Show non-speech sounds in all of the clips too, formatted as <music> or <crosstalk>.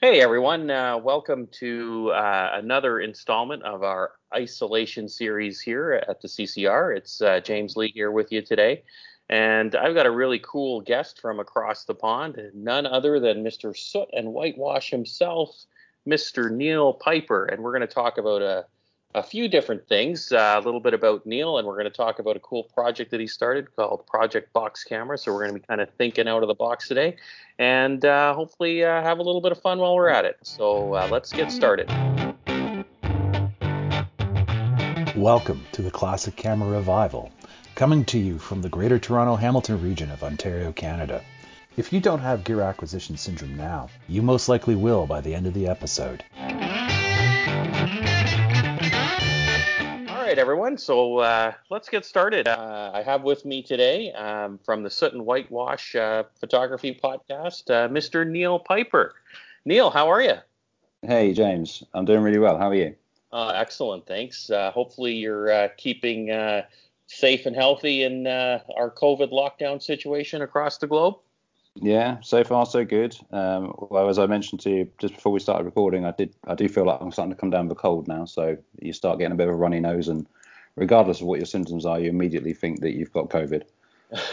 Hey everyone, uh, welcome to uh, another installment of our isolation series here at the CCR. It's uh, James Lee here with you today, and I've got a really cool guest from across the pond, none other than Mr. Soot and Whitewash himself, Mr. Neil Piper, and we're going to talk about a a few different things. Uh, a little bit about Neil, and we're going to talk about a cool project that he started called Project Box Camera. So we're going to be kind of thinking out of the box today, and uh, hopefully uh, have a little bit of fun while we're at it. So uh, let's get started. Welcome to the Classic Camera Revival, coming to you from the Greater Toronto Hamilton region of Ontario, Canada. If you don't have gear acquisition syndrome now, you most likely will by the end of the episode. Right, everyone. So uh, let's get started. Uh, I have with me today um, from the Soot and Whitewash uh, Photography Podcast, uh, Mr. Neil Piper. Neil, how are you? Hey, James. I'm doing really well. How are you? Uh, excellent, thanks. Uh, hopefully, you're keeping safe and healthy in our COVID lockdown situation across the globe. Yeah, so far so good. Um, well, as I mentioned to you just before we started recording, I did I do feel like I'm starting to come down with a cold now. So you start getting a bit of a runny nose, and regardless of what your symptoms are, you immediately think that you've got COVID.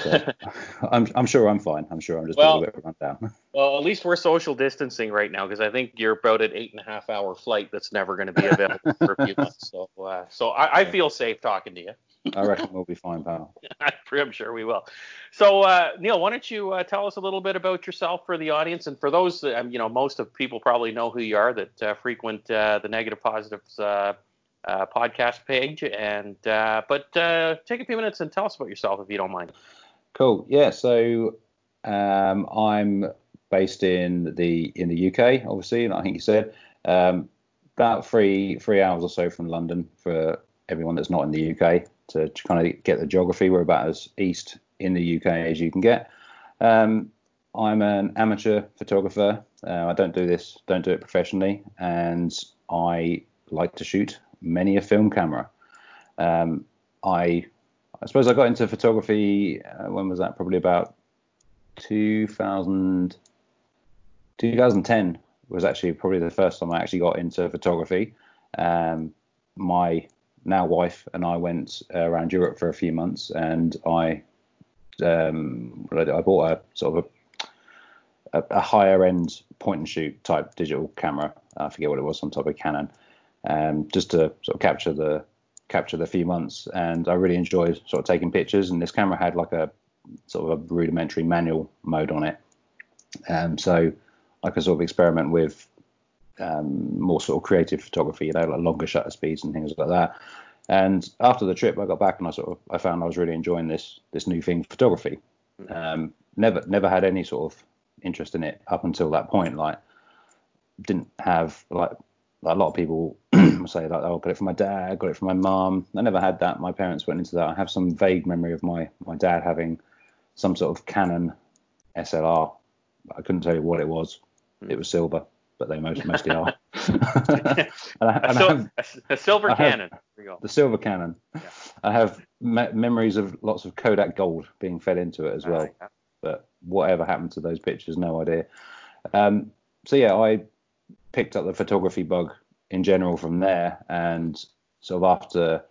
So <laughs> I'm I'm sure I'm fine. I'm sure I'm just well, a little bit run down. <laughs> Well, at least we're social distancing right now because I think you're about an eight and a half hour flight that's never going to be available for a few <laughs> months. So uh, so I, I feel safe talking to you. I reckon we'll be fine, pal. <laughs> I'm sure we will. So, uh, Neil, why don't you uh, tell us a little bit about yourself for the audience, and for those, um, you know, most of people probably know who you are that uh, frequent uh, the Negative Positives uh, uh, podcast page, and but take a few minutes and tell us about yourself if you don't mind. Cool. Yeah. So, um, I'm based in the in the UK, obviously, and I think you said um, about three three hours or so from London for everyone that's not in the UK to, to kind of get the geography. We're about as east in the UK as you can get. Um, I'm an amateur photographer. Uh, I don't do this, don't do it professionally, and I like to shoot many a film camera. Um, I, I suppose I got into photography. Uh, when was that? Probably about 2000, 2010 was actually probably the first time I actually got into photography. Um, my now wife and I went uh, around Europe for a few months, and I um, I bought a sort of a, a, higher end point and shoot type digital camera. I forget what it was, some type of Canon, um, just to sort of capture the capture the few months. And I really enjoyed sort of taking pictures. And this camera had like a sort of a rudimentary manual mode on it, um, so I could sort of experiment with um, more sort of creative photography, you know, like longer shutter speeds and things like that. And after the trip, I got back and I sort of I found I was really enjoying this this new thing, photography. Um, never never had any sort of interest in it up until that point. Like didn't have like, like a lot of people <clears throat> say like oh got it from my dad, I got it from my mom. I never had that. My parents went into that. I have some vague memory of my my dad having some sort of Canon SLR. I couldn't tell you what it was. It was silver but they most mostly are. <laughs> <laughs> and I, a, sil- have, a, silver I Canon. The silver Canon. Yeah. I have me- memories of lots of Kodak gold being fed into it as well. But whatever happened to those pictures, no idea. Um, so yeah, I picked up the photography bug in general from there, and sort of after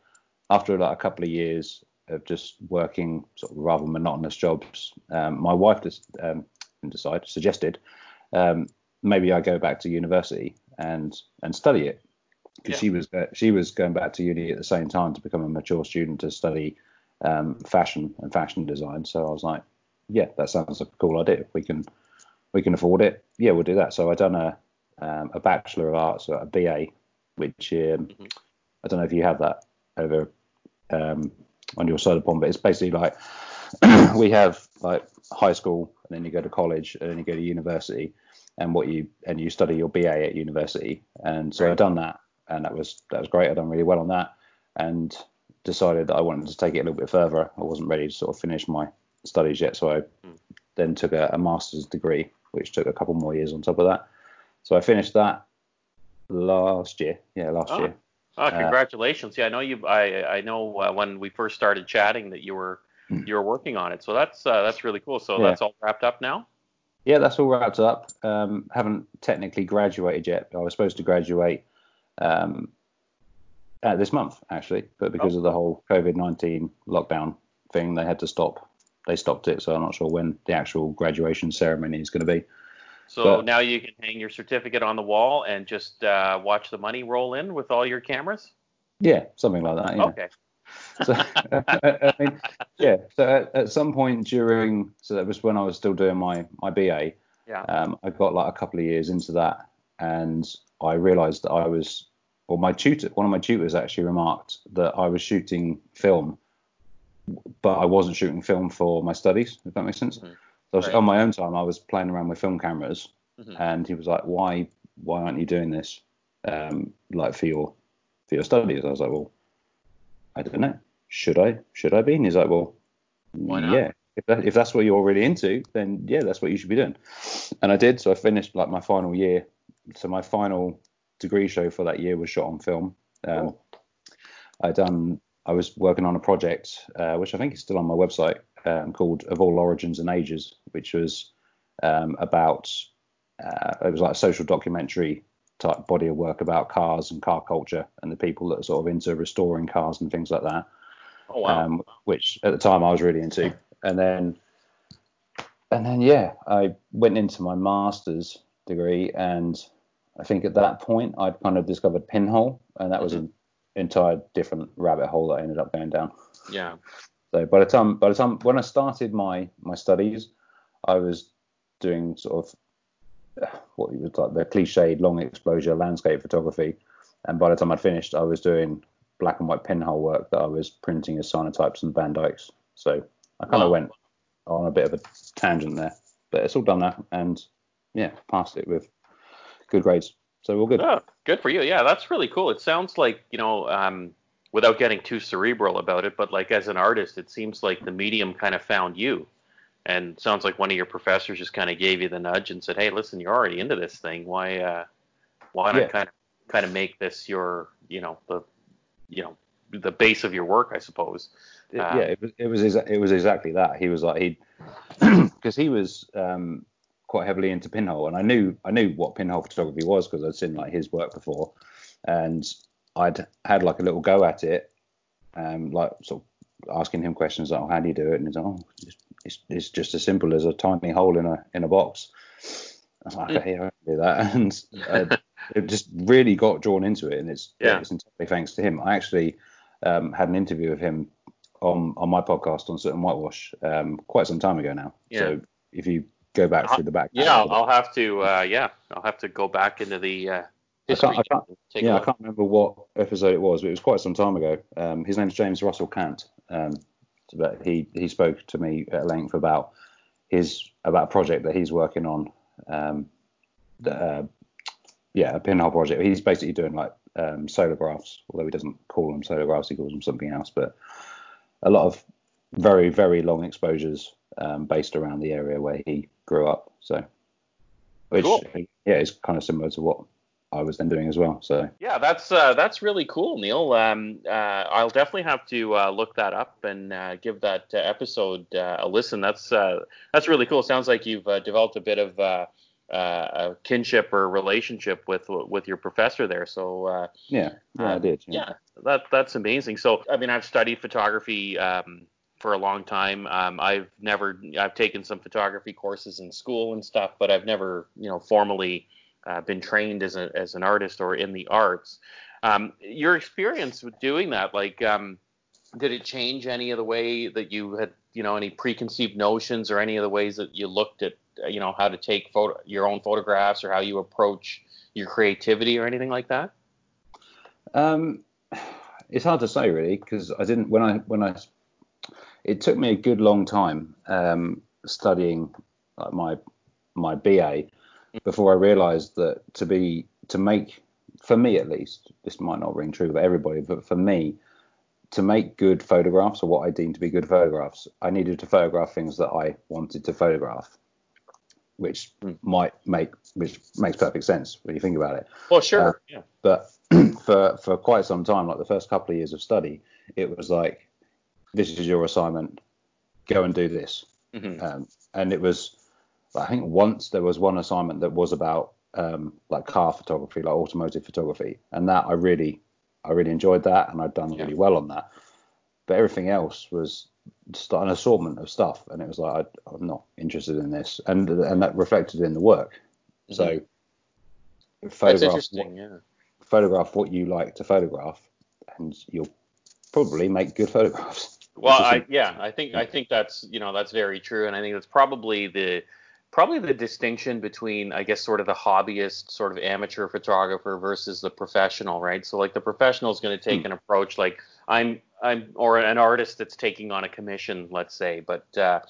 after like a couple of years of just working sort of rather monotonous jobs, um, my wife just um, decided suggested um, maybe I go back to university and and study it because yeah. she was uh, she was going back to uni at the same time to become a mature student to study um, fashion and fashion design. So I was like, yeah, that sounds a cool idea. If we can we can afford it, yeah, we'll do that. So I done a um, a bachelor of arts, or a BA, which um, mm-hmm. I don't know if you have that over um, on your side of pond, but it's basically like <clears throat> we have like high school and then you go to college and then you go to university and what you and you study your BA at university. And so right. I've done that, and that was that was great. I've done really well on that, and decided that I wanted to take it a little bit further. I wasn't ready to sort of finish my studies yet, so I mm. then took a, a, master's degree, which took a couple more years on top of that. So I finished that last year. Yeah, last oh. year. Oh, congratulations! Uh, yeah, I know you. I I know uh, when we first started chatting that you were hmm. you were working on it. So that's uh, that's really cool. So yeah. that's all wrapped up now. Yeah, that's all wrapped up. Um, haven't technically graduated yet. I was supposed to graduate um, uh, this month actually, but because oh. of the whole COVID nineteen lockdown thing, they had to stop. They stopped it, so I'm not sure when the actual graduation ceremony is going to be. So but, now you can hang your certificate on the wall and just uh, watch the money roll in with all your cameras. Yeah, something like that. Yeah. Okay. So, <laughs> I mean, yeah. So at, at, some point during, so that was when I was still doing my my BA. Yeah. Um, I got like a couple of years into that, and I realised that I was, or my tutor, one of my tutors actually remarked that I was shooting film, but I wasn't shooting film for my studies. If that makes sense. Mm-hmm. So right. on my own time, I was playing around with film cameras, mm-hmm. and he was like, "Why, why aren't you doing this, um, like for your for your studies?" I was like, "Well, I don't know. Should I? Should I be?" And he's like, "Well, why not? yeah. If, that, if that's what you're really into, then yeah, that's what you should be doing." And I did. So I finished like my final year. So my final degree show for that year was shot on film. Um, cool. I done. I was working on a project, uh, which I think is still on my website, um, called Of All Origins and Ages, which was um, about uh, it was like a social documentary type body of work about cars and car culture and the people that are sort of into restoring cars and things like that. Oh wow! Um, which at the time I was really into, and then and then yeah, I went into my master's degree, and I think at that point I'd kind of discovered pinhole, and that mm-hmm. was an entire different rabbit hole that I ended up going down. Yeah. So by the time by the time when I started my my studies, I was doing sort of what you would like the cliched long exposure landscape photography, and by the time I'd finished, I was doing black and white pinhole work that I was printing as cyanotypes and Van Dykes. So I kind wow. of went on a bit of a tangent there, but it's all done now, and yeah, passed it with good grades. So we're all good. Oh, good for you. Yeah, that's really cool. It sounds like you know um, without getting too cerebral about it, but like as an artist, it seems like the medium kind of found you. And sounds like one of your professors just kind of gave you the nudge and said, "Hey, listen, you're already into this thing. Why, uh, why not yeah. kind of, kind of make this your, you know, the, you know, the base of your work, I suppose." Uh, yeah, it was, it was, exa- it was exactly that. He was like he, <clears throat> because he was um, quite heavily into pinhole, and I knew, I knew what pinhole photography was because I'd seen like his work before, and I'd had like a little go at it, um, like sort of asking him questions like, oh, how do you do it? And he's like, oh, it's, it's just as simple as a tiny hole in a in a box. I was like, okay, I can do that, <laughs> and uh, <laughs> it just really got drawn into it, and it's yeah. it's entirely thanks to him. I actually um, had an interview with him on on my podcast on Soot and Whitewash um, quite some time ago now. Yeah. So if you go back I'll, through the back, yeah, I'll, I'll have to, uh, yeah, I'll have to go back into the uh, I can't, I can't, yeah, I can't remember what episode it was, but it was quite some time ago. Um, his name's James Russell Kant. Um, but he he spoke to me at length about his about a project that he's working on. Um, uh, yeah, a pinhole project. He's basically doing like um, solargraphs, although he doesn't call them solar graphs, he calls them something else. But a lot of very very long exposures um, based around the area where he grew up. So, which cool. yeah, is kind of similar to what I was then doing as well. So yeah, that's uh, that's really cool, Neil. Um, uh, I'll definitely have to uh, look that up and uh, give that uh, episode uh, a listen. That's that's really cool. Sounds like you've developed a bit of a kinship or relationship with with your professor there. So yeah, yeah, I did. Yeah. yeah, that that's amazing. So I mean, I've studied photography. Um, for a long time. Um, I've never, I've taken some photography courses in school and stuff, but I've never, you know, formally uh, been trained as, a, as an artist or in the arts. Um, your experience with doing that, like, um, did it change any of the way that you had, you know, any preconceived notions or any of the ways that you looked at, uh, you know, how to take photo, your own photographs or how you approach your creativity or anything like that? Um, it's hard to say really because I didn't when I when I it took me a good long time um, studying like my my BA before I realised that to be to make for me at least this might not ring true for everybody, but for me to make good photographs or what I deem to be good photographs, I needed to photograph things that I wanted to photograph, which mm. might make which makes perfect sense when you think about it. Well, sure. Uh, yeah. But <clears throat> for for quite some time, like the first couple of years of study, it was like, this is your assignment, go and do this, mm-hmm. um, and it was I think once there was one assignment that was about um, like car photography, like automotive photography, and that I really, I really enjoyed that, and I'd done yeah. really well on that. But everything else was just an assortment of stuff, and it was like I, am not interested in this, and and that reflected in the work. Mm-hmm. So photograph what, yeah. photograph what you like to photograph, and you'll probably make good photographs. Well, <laughs> I, yeah, I think I think that's you know that's very true, and I think that's probably the probably the distinction between I guess sort of the hobbyist sort of amateur photographer versus the professional, right? So like the professional is going to take hmm. an approach like I'm I'm or an artist that's taking on a commission, let's say, but uh,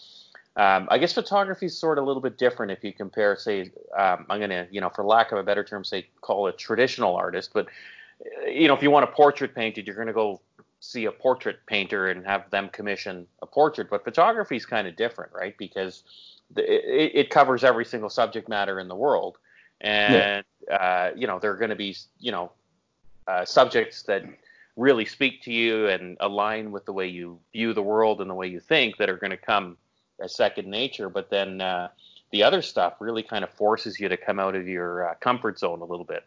um, I guess photography is sort of a little bit different if you compare, say, um, I'm going to, you know, for lack of a better term, say, call a traditional artist. But, you know, if you want a portrait painted, you're going to go see a portrait painter and have them commission a portrait. But photography is kind of different, right? Because it, it, covers every single subject matter in the world, and yeah. uh, you know there are going to be you know uh, subjects that really speak to you and align with the way you view the world and the way you think that are going to come as second nature. But then uh, the other stuff really kind of forces you to come out of your uh, comfort zone a little bit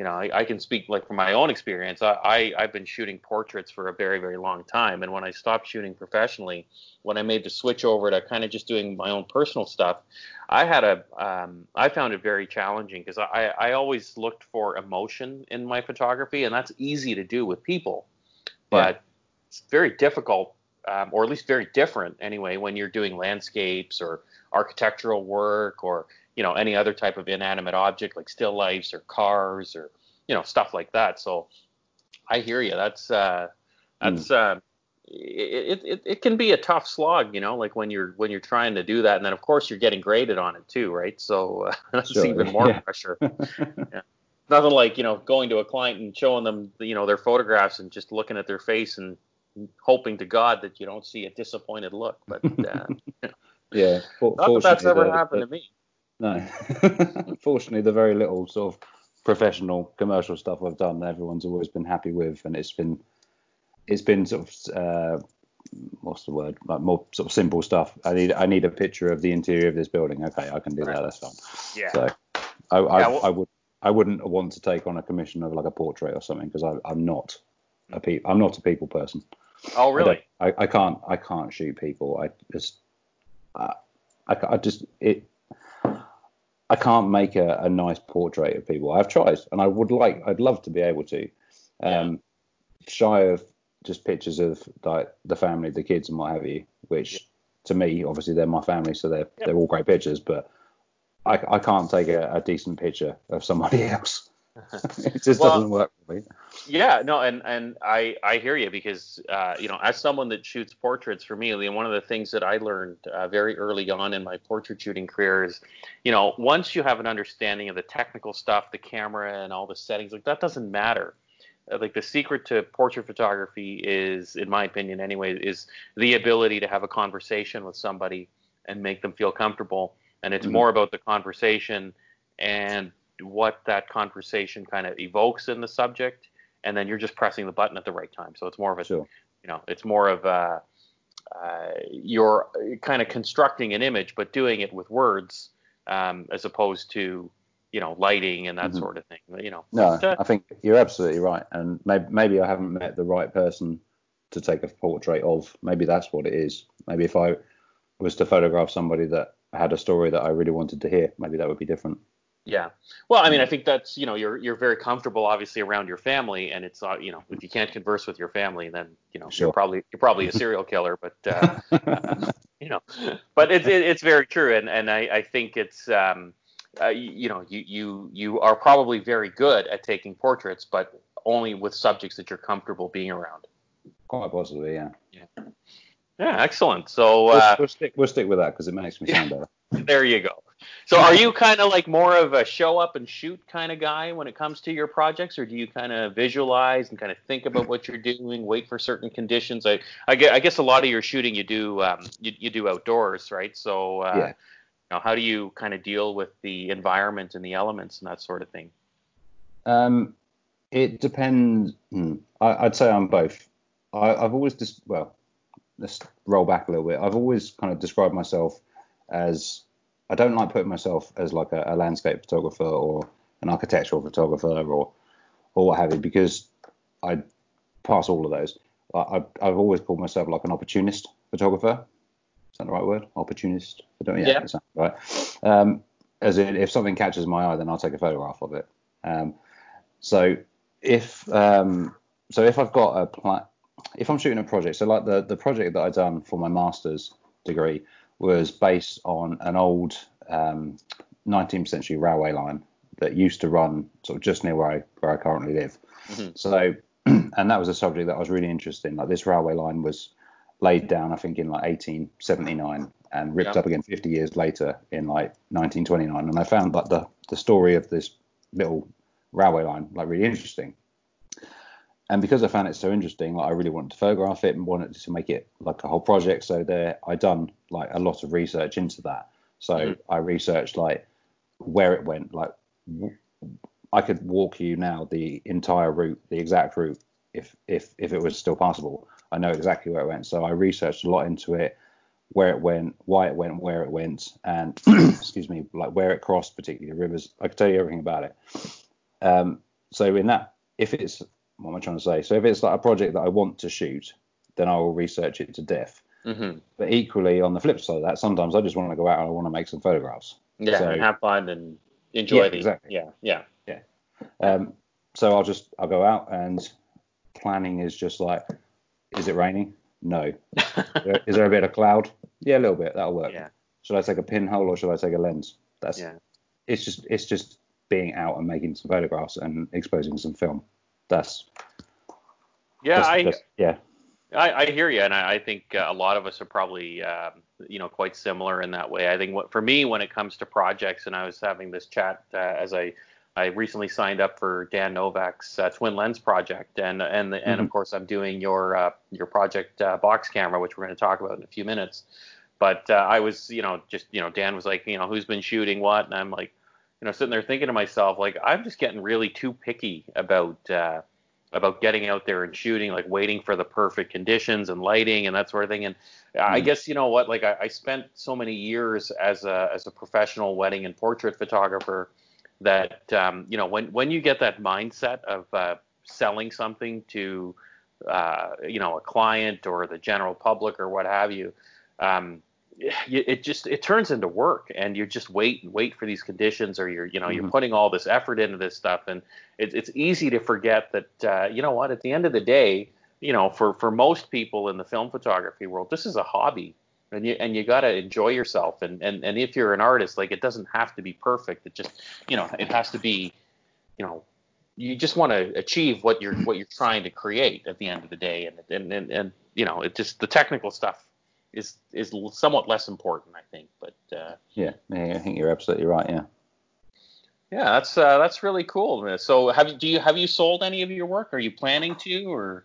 you know, I, I, can speak like from my own experience. I, I have been shooting portraits for a very very long time, and when I stopped shooting professionally, when I made the switch over to kind of just doing my own personal stuff, I had a um, I found it very challenging because I I always looked for emotion in my photography, and that's easy to do with people, but yeah. it's very difficult. Um, or at least very different anyway when you're doing landscapes or architectural work or you know any other type of inanimate object like still lifes or cars or you know stuff like that. So I hear you. That's uh, that's mm. uh, it, it it can be a tough slog, you know, like when you're when you're trying to do that, and then of course you're getting graded on it too, right? So uh, <laughs> that's sure. even more yeah. pressure. <laughs> yeah. Nothing like you know going to a client and showing them you know their photographs and just looking at their face and hoping to God that you don't see a disappointed look. But uh, <laughs> yeah, not that that's ever happened to me. No. <laughs> Fortunately, the very little sort of professional commercial stuff I've done, everyone's always been happy with, and it's been it's been sort of uh, what's the word like more sort of simple stuff. I need I need a picture of the interior of this building. Okay, I can do that. That's fine. Yeah. So I I, yeah, well, I would I wouldn't want to take on a commission of like a portrait or something because I'm not a pe- I'm not a people person. Oh really? I, I, I can't I can't shoot people. I just I, I, I just it I can't make a, a, nice portrait of people. I've tried, and I would like, I'd love to be able to. Um, yeah. Shy of just pictures of like the family, the kids, and what have you. Which yeah. to me, obviously, they're my family, so they're yeah. they're all great pictures. But I, I can't take a, a decent picture of somebody <laughs> else. <laughs> it just well, doesn't work for me. Yeah, no, and and I I hear you because uh, you know as someone that shoots portraits for me, one of the things that I learned uh, very early on in my portrait shooting career is, you know, once you have an understanding of the technical stuff, the camera and all the settings, like that doesn't matter. Uh, like the secret to portrait photography is, in my opinion, anyway, is the ability to have a conversation with somebody and make them feel comfortable. And it's mm-hmm. more about the conversation and what that conversation kind of evokes in the subject, and then you're just pressing the button at the right time. So it's more of a, sure. you know, it's more of a, uh, you're kind of constructing an image, but doing it with words um, as opposed to, you know, lighting and that mm-hmm. sort of thing. You know. No, uh, I think you're absolutely right, and maybe, maybe I haven't met the right person to take a portrait of. Maybe that's what it is. Maybe if I was to photograph somebody that had a story that I really wanted to hear, maybe that would be different. Yeah. Well, I mean, I think that's you know you're you're very comfortable obviously around your family, and it's uh, you know if you can't converse with your family, then you know sure. you're probably you're probably a serial killer. But uh, <laughs> you know, but it's it, it's very true, and and I I think it's um uh, you, you know you you you are probably very good at taking portraits, but only with subjects that you're comfortable being around. Quite possibly, yeah. Yeah. Yeah, excellent. So we'll, uh, we'll stick we'll stick with that because it makes me sound better. there you go. So are you kind of like more of a show up and shoot kind of guy when it comes to your projects, or do you kind of visualize and kind of think about what you're doing, wait for certain conditions? I I guess, I guess a lot of your shooting you do um, you, you do outdoors, right? So uh, yeah. you know, how do you kind of deal with the environment and the elements and that sort of thing? Um, it depends. Hmm. I, would say I'm both. I, have always just well, let's roll back a little bit. I've always kind of described myself as I don't like putting myself as like a, a landscape photographer or an architectural photographer or or what have you because I pass all of those. I, I've, I've always called myself like an opportunist photographer. Is that the right word? Opportunist? I don't, yeah, yeah. Right. Um, as in, if something catches my eye, then I'll take a photograph of it. Um, so if um, so, if I've got a plan, if I'm shooting a project, so like the the project that I done for my master's degree was based on an old um, 19th century railway line that used to run sort of just near where I where I currently live. Mm-hmm. So, <clears throat> and that was a subject that I was really interested in. Like this railway line was laid down, I think, in like 1879 and ripped up again 50 years later in like 1929. And I found like the the story of this little railway line like really interesting. And because I found it so interesting, like I really wanted to photograph it and wanted to make it like a whole project. So there, I done like a lot of research into that. So mm-hmm. I researched like where it went, like I could walk you now the entire route, the exact route, if if if it was still possible. I know exactly where it went. So I researched a lot into it, where it went, why it went, where it went, and <clears throat> excuse me, like where it crossed particular rivers. I could tell you everything about it. Um, so in that, if it's what am I trying to say? So if it's like a project that I want to shoot, then I will research it to death. Mm-hmm. But equally, on the flip side of that, sometimes I just want to go out and I want to make some photographs. Yeah, so, and have fun and enjoy yeah, the exactly. Yeah, yeah, yeah. Um, so I'll just I'll go out and planning is just like, is it raining? No. is there a bit of cloud? Yeah, a little bit. That'll work. Yeah. Should I take a pinhole or should I take a lens? That's yeah. It's just it's just being out and making some photographs and exposing some film. That's yeah, just, I just, yeah. I, I, hear you, and I, I think uh, a lot of us are probably, um, you know, quite similar in that way. I think what for me, when it comes to projects, and I was having this chat uh, as I I recently signed up for Dan Novak's uh, twin lens project, and and and mm-hmm. of course I'm doing your uh, your project uh, box camera, which we're going to talk about in a few minutes. But uh, I was, you know, just you know, Dan was like, you know, who's been shooting what, and I'm like, you know, sitting there thinking to myself, like, I'm just getting really too picky about uh, about getting out there and shooting, like waiting for the perfect conditions and lighting and that sort of thing. And mm. I guess you know what, like I, I spent so many years as a as a professional wedding and portrait photographer that um, you know when when you get that mindset of uh, selling something to uh, you know a client or the general public or what have you, um, it just it turns into work and you just wait and wait for these conditions or you're you know mm-hmm. you're putting all this effort into this stuff and it, it's easy to forget that uh, you know what at the end of the day you know for for most people in the film photography world this is a hobby and you and you got to enjoy yourself and and and if you're an artist like it doesn't have to be perfect it just you know it has to be you know you just want to achieve what you're what you're trying to create at the end of the day and and and, and you know it just the technical stuff is is somewhat less important I think but uh, yeah, yeah I think you're absolutely right yeah yeah that's uh, that's really cool so have you do you have you sold any of your work are you planning to or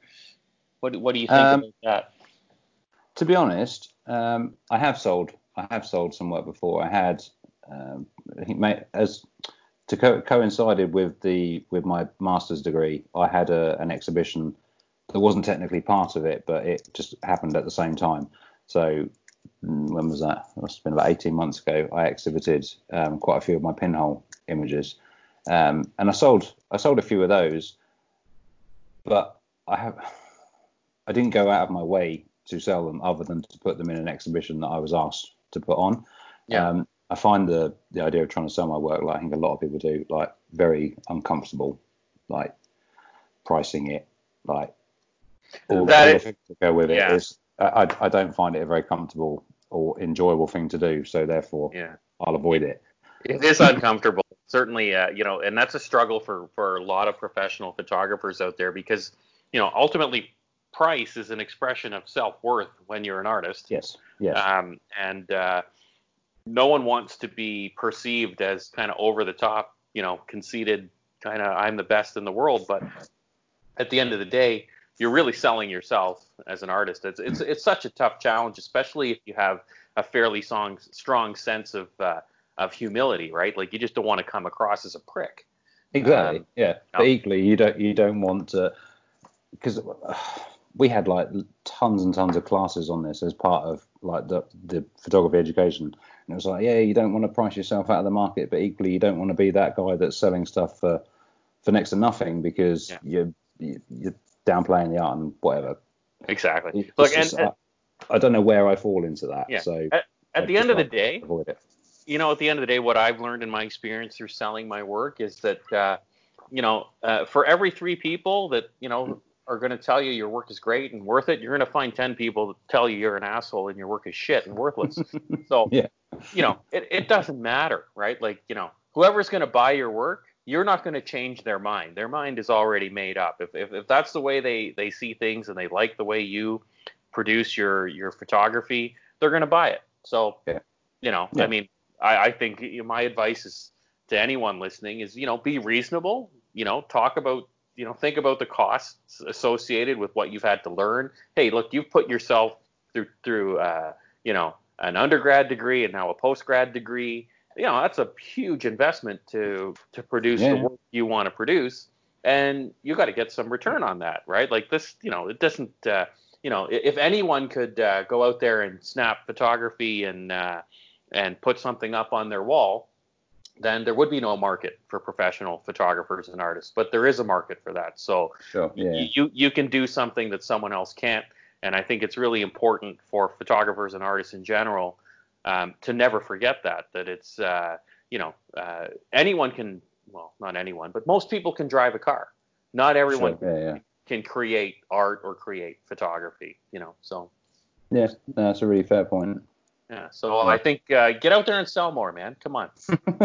what what do you think um, about that to be honest um, I have sold. I have sold some work before. I had, um, as to co- coincided with the with my master's degree, I had a, an exhibition that wasn't technically part of it, but it just happened at the same time. So when was that? It must have been about 18 months ago. I exhibited um, quite a few of my pinhole images, um, and I sold I sold a few of those, but I have I didn't go out of my way to sell them other than to put them in an exhibition that I was asked to put on. Yeah. Um, I find the the idea of trying to sell my work, like I think a lot of people do, like very uncomfortable, like pricing it, like all, that is, the that go with it. Yeah. Is, I, I don't find it a very comfortable or enjoyable thing to do, so therefore yeah. I'll avoid it. It is uncomfortable, <laughs> certainly, uh, you know, and that's a struggle for for a lot of professional photographers out there because you know ultimately price is an expression of self worth when you're an artist. Yes. Yes. Um, and uh, no one wants to be perceived as kind of over the top, you know, conceited, kind of I'm the best in the world. But at the end of the day, you're really selling yourself as an artist. It's it's it's such a tough challenge, especially if you have a fairly strong strong sense of uh, of humility, right? Like you just don't want to come across as a prick. Exactly. Um, yeah. But equally, you don't you don't want to because. Uh, we had like tons and tons of classes on this as part of like the the photography education, and it was like, yeah, you don't want to price yourself out of the market, but equally you don't want to be that guy that's selling stuff for for next to nothing because yeah. you're you're downplaying the art and whatever. Exactly. It's Look, just, and, I, I, don't know where I fall into that. Yeah. So at, at the end of the day, avoid it. You know, at the end of the day, what I've learned in my experience through selling my work is that, uh, you know, uh, for every three people that you know are going to tell you your work is great and worth it, you're going to find 10 people that tell you you're an asshole and your work is shit and worthless. <laughs> so, yeah. you know, it, it doesn't matter, right? Like, you know, whoever's going to buy your work, you're not going to change their mind. Their mind is already made up. If, if, if that's the way they, they see things and they like the way you produce your, your photography, they're going to buy it. So, yeah. you know, yeah. I mean, I, I think my advice is to anyone listening is, you know, be reasonable, you know, talk about you know, think about the costs associated with what you've had to learn. Hey, look, you've put yourself through through uh, you know an undergrad degree and now a post grad degree. You know, that's a huge investment to to produce yeah. the work you want to produce, and you got to get some return on that, right? Like this, you know, it doesn't. Uh, you know, if anyone could uh, go out there and snap photography and uh, and put something up on their wall, then there would be no market for professional photographers and artists. But there is a market for that. So sure, yeah. you you can do something that someone else can't. And I think it's really important for photographers and artists in general um, to never forget that that it's uh, you know uh, anyone can well not anyone but most people can drive a car. Not everyone sure, yeah, yeah. can create art or create photography. You know so. Yeah, that's a really fair point. Yeah. So I think uh, get out there and sell more, man. Come on,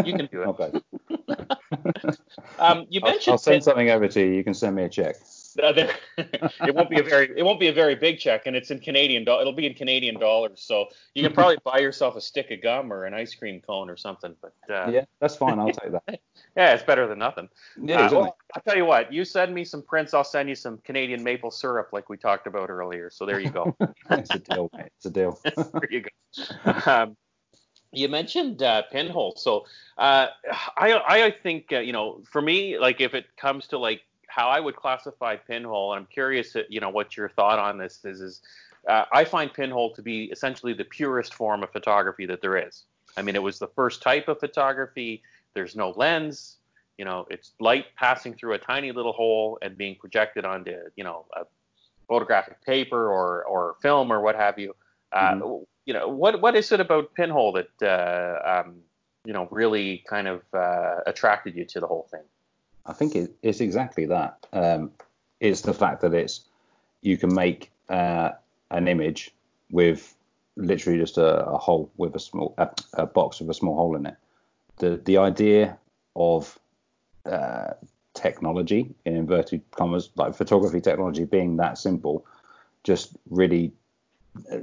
you can do it. <laughs> okay. <laughs> um, you mentioned. I'll, I'll send something over to you. You can send me a check. <laughs> It won't be a very it won't be a very big check, and it's in Canadian dollars. It'll be in Canadian dollars, so you can probably buy yourself a stick of gum or an ice cream cone or something. But uh, yeah, that's fine. I'll take that. <laughs> yeah, it's better than nothing. Yeah, uh, well, I'll tell you what. You send me some prints, I'll send you some Canadian maple syrup, like we talked about earlier. So there you go. <laughs> it's a deal, mate. It's a deal. there you go. Um, you mentioned uh, pinhole, so uh, I I think uh, you know for me like if it comes to like how I would classify pinhole, and I'm curious, you know, what your thought on this is. Is uh, I find pinhole to be essentially the purest form of photography that there is. I mean, it was the first type of photography. There's no lens. You know, it's light passing through a tiny little hole and being projected onto, you know, a photographic paper or or film or what have you. Uh, mm-hmm. You know, what what is it about pinhole that uh, um, you know really kind of uh, attracted you to the whole thing? I think it, it's exactly that. Um, it's the fact that it's you can make uh, an image with literally just a, a hole with a small a, a, box with a small hole in it. The the idea of uh, technology in inverted commas, like photography technology being that simple, just really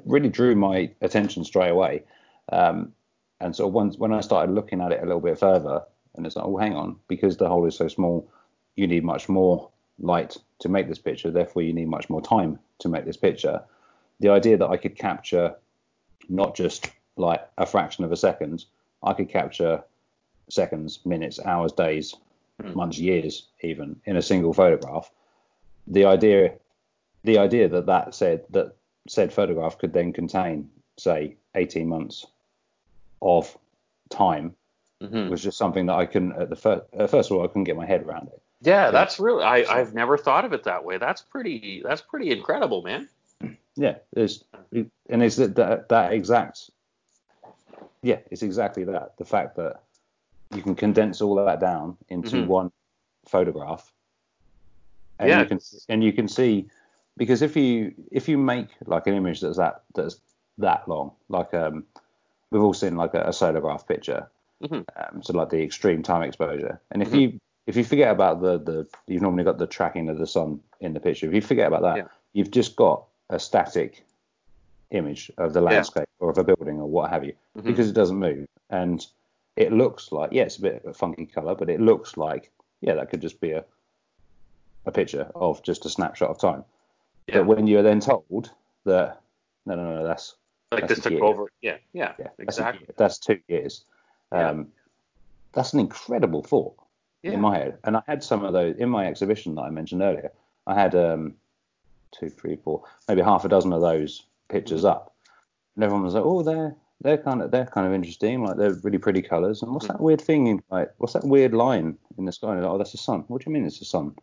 really drew my attention straight away. Um, and so once when I started looking at it a little bit further, and it's like, oh, hang on, because the hole is so small, you need much more light to make this picture. Therefore, you need much more time to make this picture. The idea that I could capture not just like a fraction of a second, I could capture seconds, minutes, hours, days, mm. months, years, even in a single photograph. The idea, the idea that that said that said photograph could then contain, say, 18 months of time mm-hmm. was just something that I couldn't at the first uh, first of all I couldn't get my head around it. Yeah, that's really I, I've never thought of it that way. That's pretty that's pretty incredible, man. Yeah, it's and it's that that, that exact yeah, it's exactly that. The fact that you can condense all of that down into mm-hmm. one photograph. And yeah. you can and you can see because if you if you make like an image that's that that's that long, like um we've all seen like a, a solargraph picture, mm-hmm. um, so like the extreme time exposure. And if mm-hmm. you if you forget about the the you've normally got the tracking of the sun in the picture. If you forget about that, yeah. you've just got a static image of the landscape yeah. or of a building or what have you, mm-hmm. because it doesn't move and it looks like yeah, it's a bit of a funky color, but it looks like yeah, that could just be a a picture of just a snapshot of time. Yeah. But when you're then told that no, no, no, that's like that's this took over, yeah, yeah, yeah exactly. That's, that's two years. Um, That's an incredible thought yeah. in my head. And I had some of those in my exhibition that I mentioned earlier. I had um, two, three, four, maybe half a dozen of those pictures up, and everyone was like, oh, they're they're kind of they're kind of interesting, like they're really pretty colours. And what's that weird thing in like what's that weird line in the sky? Like, oh, that's the sun. What do you mean it's the sun?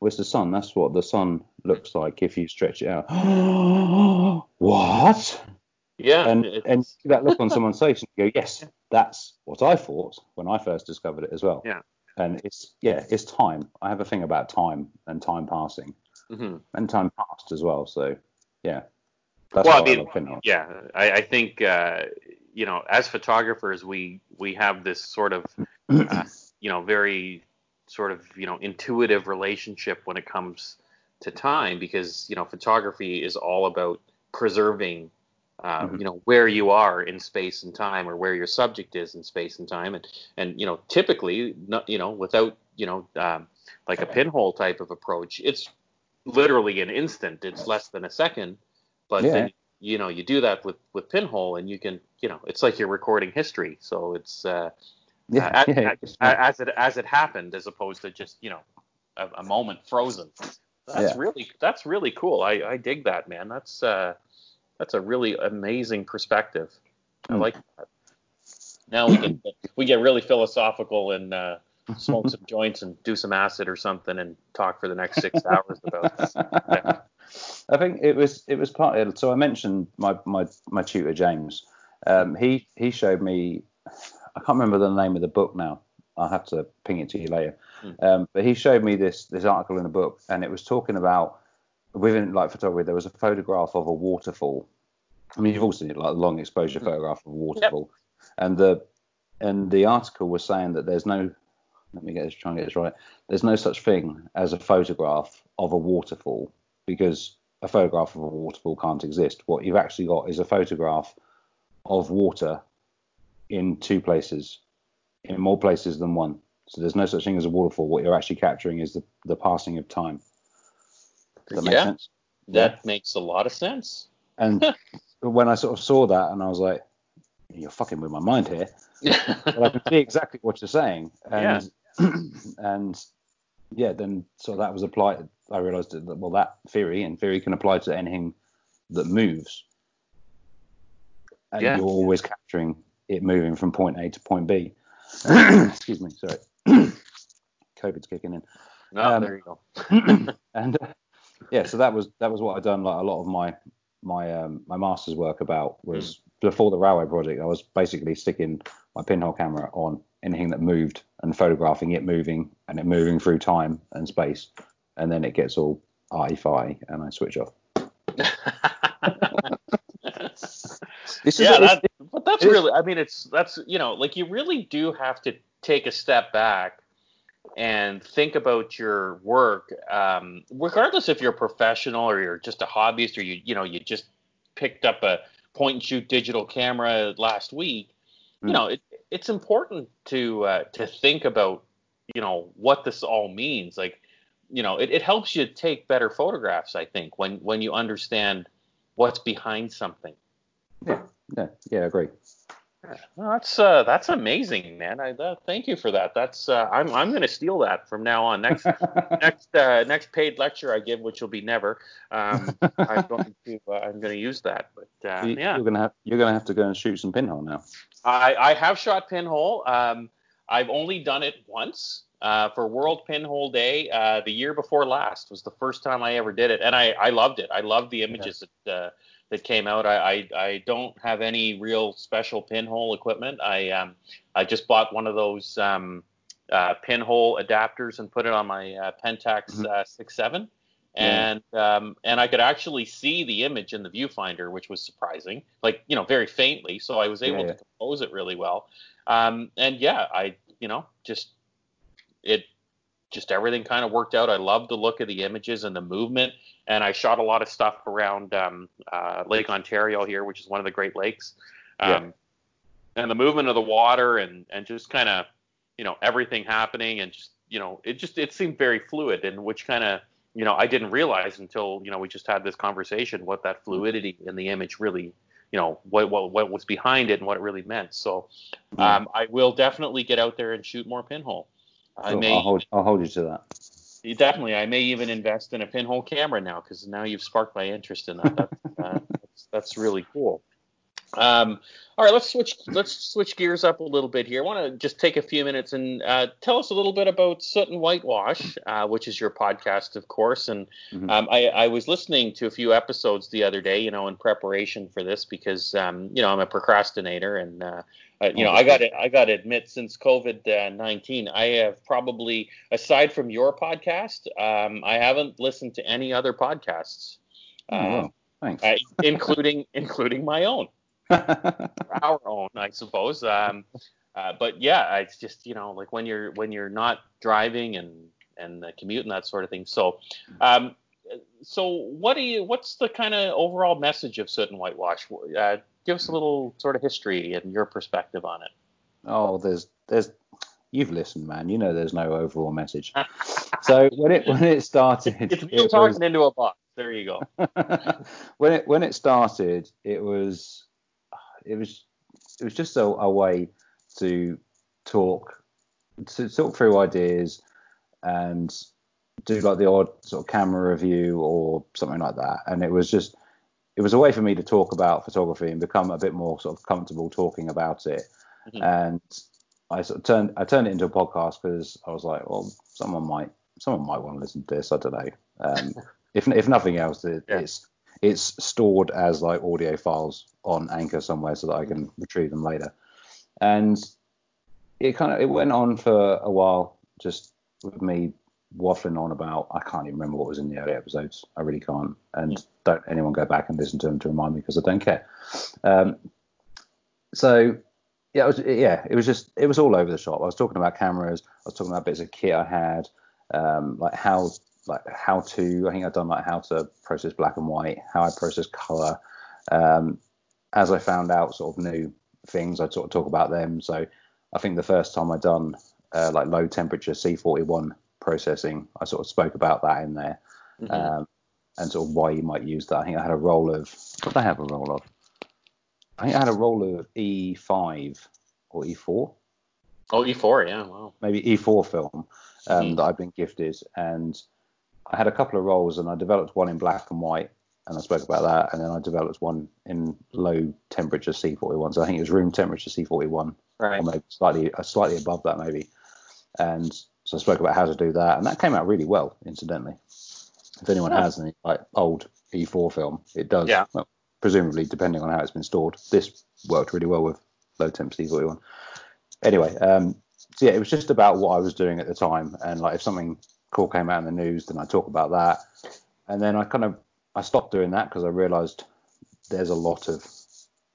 Where's the sun? That's what the sun looks like if you stretch it out. <gasps> what? Yeah. And and that look on someone's face and you go, yes, that's what I thought when I first discovered it as well. Yeah. And it's yeah, it's time. I have a thing about time and time passing, mm-hmm. and time passed as well. So yeah. That's well, I mean, yeah, I, I think uh, you know, as photographers, we we have this sort of uh, <clears throat> you know very sort of you know intuitive relationship when it comes to time because you know photography is all about preserving um, mm-hmm. you know where you are in space and time or where your subject is in space and time. And and you know typically not, you know without you know um, like a pinhole type of approach it's literally an instant. It's less than a second. But yeah. then you know you do that with with pinhole and you can you know it's like you're recording history. So it's uh, yeah, uh, yeah, as, as, it as it happened as opposed to just you know a, a moment frozen. That's really that's really cool. I, I dig that man. That's uh that's a really amazing perspective I hmm. like that now we can we get really philosophical and uh, smoke some joints and do some acid or something and talk for the next six <laughs> hours about this. Yeah. I think it was it was part of, so I mentioned my my my tutor James. Um, he he showed me I can't remember the name of the book now. I'll have to ping it to you later. Mm. Um, but he showed me this this article in a book, and it was talking about within like photography. There was a photograph of a waterfall. I mean, you've all seen it, like a long exposure mm. photograph of a waterfall, yep. and the and the article was saying that there's no let me get this try and get this right. There's no such thing as a photograph of a waterfall because a photograph of a waterfall can't exist. What you've actually got is a photograph of water in two places, in more places than one. So there's no such thing as a waterfall. What you're actually capturing is the, the passing of time. Does that yeah, sense? That yeah. makes a lot of sense. And <laughs> when I sort of saw that, and I was like, "You're fucking with my mind here." <laughs> but I can see exactly what you're saying, and yeah. <clears throat> and yeah, then so that was applied. I realised that well, that theory and theory can apply to anything that moves, and yeah. you're always capturing it moving from point A to point B. <clears throat> Excuse me, sorry. <clears throat> COVID's kicking in. No, um, there you go. and uh, yeah, so that was that was what I done. Like a lot of my my um, my master's work about was mm. before the railway project. I was basically sticking my pinhole camera on anything that moved and photographing it moving and it moving through time and space, and then it gets all arty and I switch off. <laughs> this yeah, is, that, but that's really, I mean, it's that's you know, like you really do have to take a step back and think about your work, um, regardless if you're a professional or you're just a hobbyist or you you know you just picked up a point and shoot digital camera last week. Mm. You know, it, it's important to uh, to think about you know what this all means. Like, you know, it, it helps you take better photographs. I think when when you understand what's behind something. Yeah, yeah, yeah, I agree. That's uh, that's amazing, man. I uh, thank you for that. That's uh, I'm I'm going to steal that from now on. Next <laughs> next uh, next paid lecture I give, which will be never. Um, I'm <laughs> going to uh, I'm going to use that. But uh, you, yeah, you're going to have you're to have to go and shoot some pinhole now. I I have shot pinhole. Um, I've only done it once. Uh, for World Pinhole Day, uh, the year before last was the first time I ever did it, and I, I loved it. I loved the images yeah. that uh, that came out. I, I, I don't have any real special pinhole equipment. I um I just bought one of those um uh, pinhole adapters and put it on my uh, Pentax mm-hmm. uh, 6.7 and yeah. um, and I could actually see the image in the viewfinder, which was surprising, like you know very faintly. So I was able yeah, yeah. to compose it really well. Um, and yeah, I you know just it just everything kind of worked out. I loved the look of the images and the movement, and I shot a lot of stuff around um, uh, Lake Ontario here, which is one of the Great Lakes. Um, yeah. And the movement of the water and and just kind of you know everything happening and just you know it just it seemed very fluid and which kind of you know I didn't realize until you know we just had this conversation what that fluidity in the image really you know what what what was behind it and what it really meant. So um, I will definitely get out there and shoot more pinhole. I may. I'll hold, I'll hold you to that. definitely. I may even invest in a pinhole camera now because now you've sparked my interest in that. That's, <laughs> uh, that's, that's really cool. Um, all right, let's switch. Let's switch gears up a little bit here. I want to just take a few minutes and uh, tell us a little bit about Soot and Whitewash, uh, which is your podcast, of course. And mm-hmm. um, I, I, was listening to a few episodes the other day, you know, in preparation for this because um, you know I'm a procrastinator, and uh, you know I got I got to admit, since COVID nineteen, I have probably, aside from your podcast, um, I haven't listened to any other podcasts. Oh, well, thanks. Uh, including <laughs> including my own. <laughs> our own, I suppose. Um, uh, but yeah, it's just you know like when you're when you're not driving and and the commute and that sort of thing. So, um, so what do you? What's the kind of overall message of Soot and Whitewash? Give us a little sort of history and your perspective on it. Oh, there's there's you've listened, man. You know there's no overall message. <laughs> so when it when it started, it's it talking was, into a box. There you go. <laughs> when it when it started, it was it was it was just a, a way to talk to talk through ideas and do like the odd sort of camera review or something like that. And it was just it was a way for me to talk about photography and become a bit more sort of comfortable talking about it. Mm-hmm. And I sort of turned I turned it into a podcast because I was like, well, someone might someone might want to listen to this. I don't know. Um, <laughs> if if nothing else, it, yeah. it's it's stored as like audio files on Anchor somewhere so that I can retrieve them later. And it kind of it went on for a while, just with me waffling on about I can't even remember what was in the early episodes. I really can't. And don't anyone go back and listen to them to remind me because I don't care. Um, so yeah, it was yeah, it was just it was all over the shop. I was talking about cameras. I was talking about bits of kit I had, um, like how like how to. I think I've done like how to process black and white, how I process color. Um, as I found out sort of new things, I'd sort of talk about them. So I think the first time I'd done uh, like low temperature C41 processing, I sort of spoke about that in there. Mm-hmm. Um, and sort of why you might use that. I think I had a roll of what did I have a roll of? I think I had a roll of E5 or E4. Oh, E4, yeah, wow. Maybe E4 film um, mm-hmm. that I've been gifted, and I had a couple of rolls, and I developed one in black and white, and I spoke about that, and then I developed one in low temperature C41. So I think it was room temperature C41, right. or maybe slightly uh, slightly above that maybe. And so I spoke about how to do that, and that came out really well, incidentally. If anyone yeah. has any like old E4 film, it does. Yeah. Well, presumably, depending on how it's been stored, this worked really well with low temp C41. Anyway, um, so yeah, it was just about what I was doing at the time, and like if something cool came out in the news, then I talk about that. And then I kind of I stopped doing that because I realised there's a lot of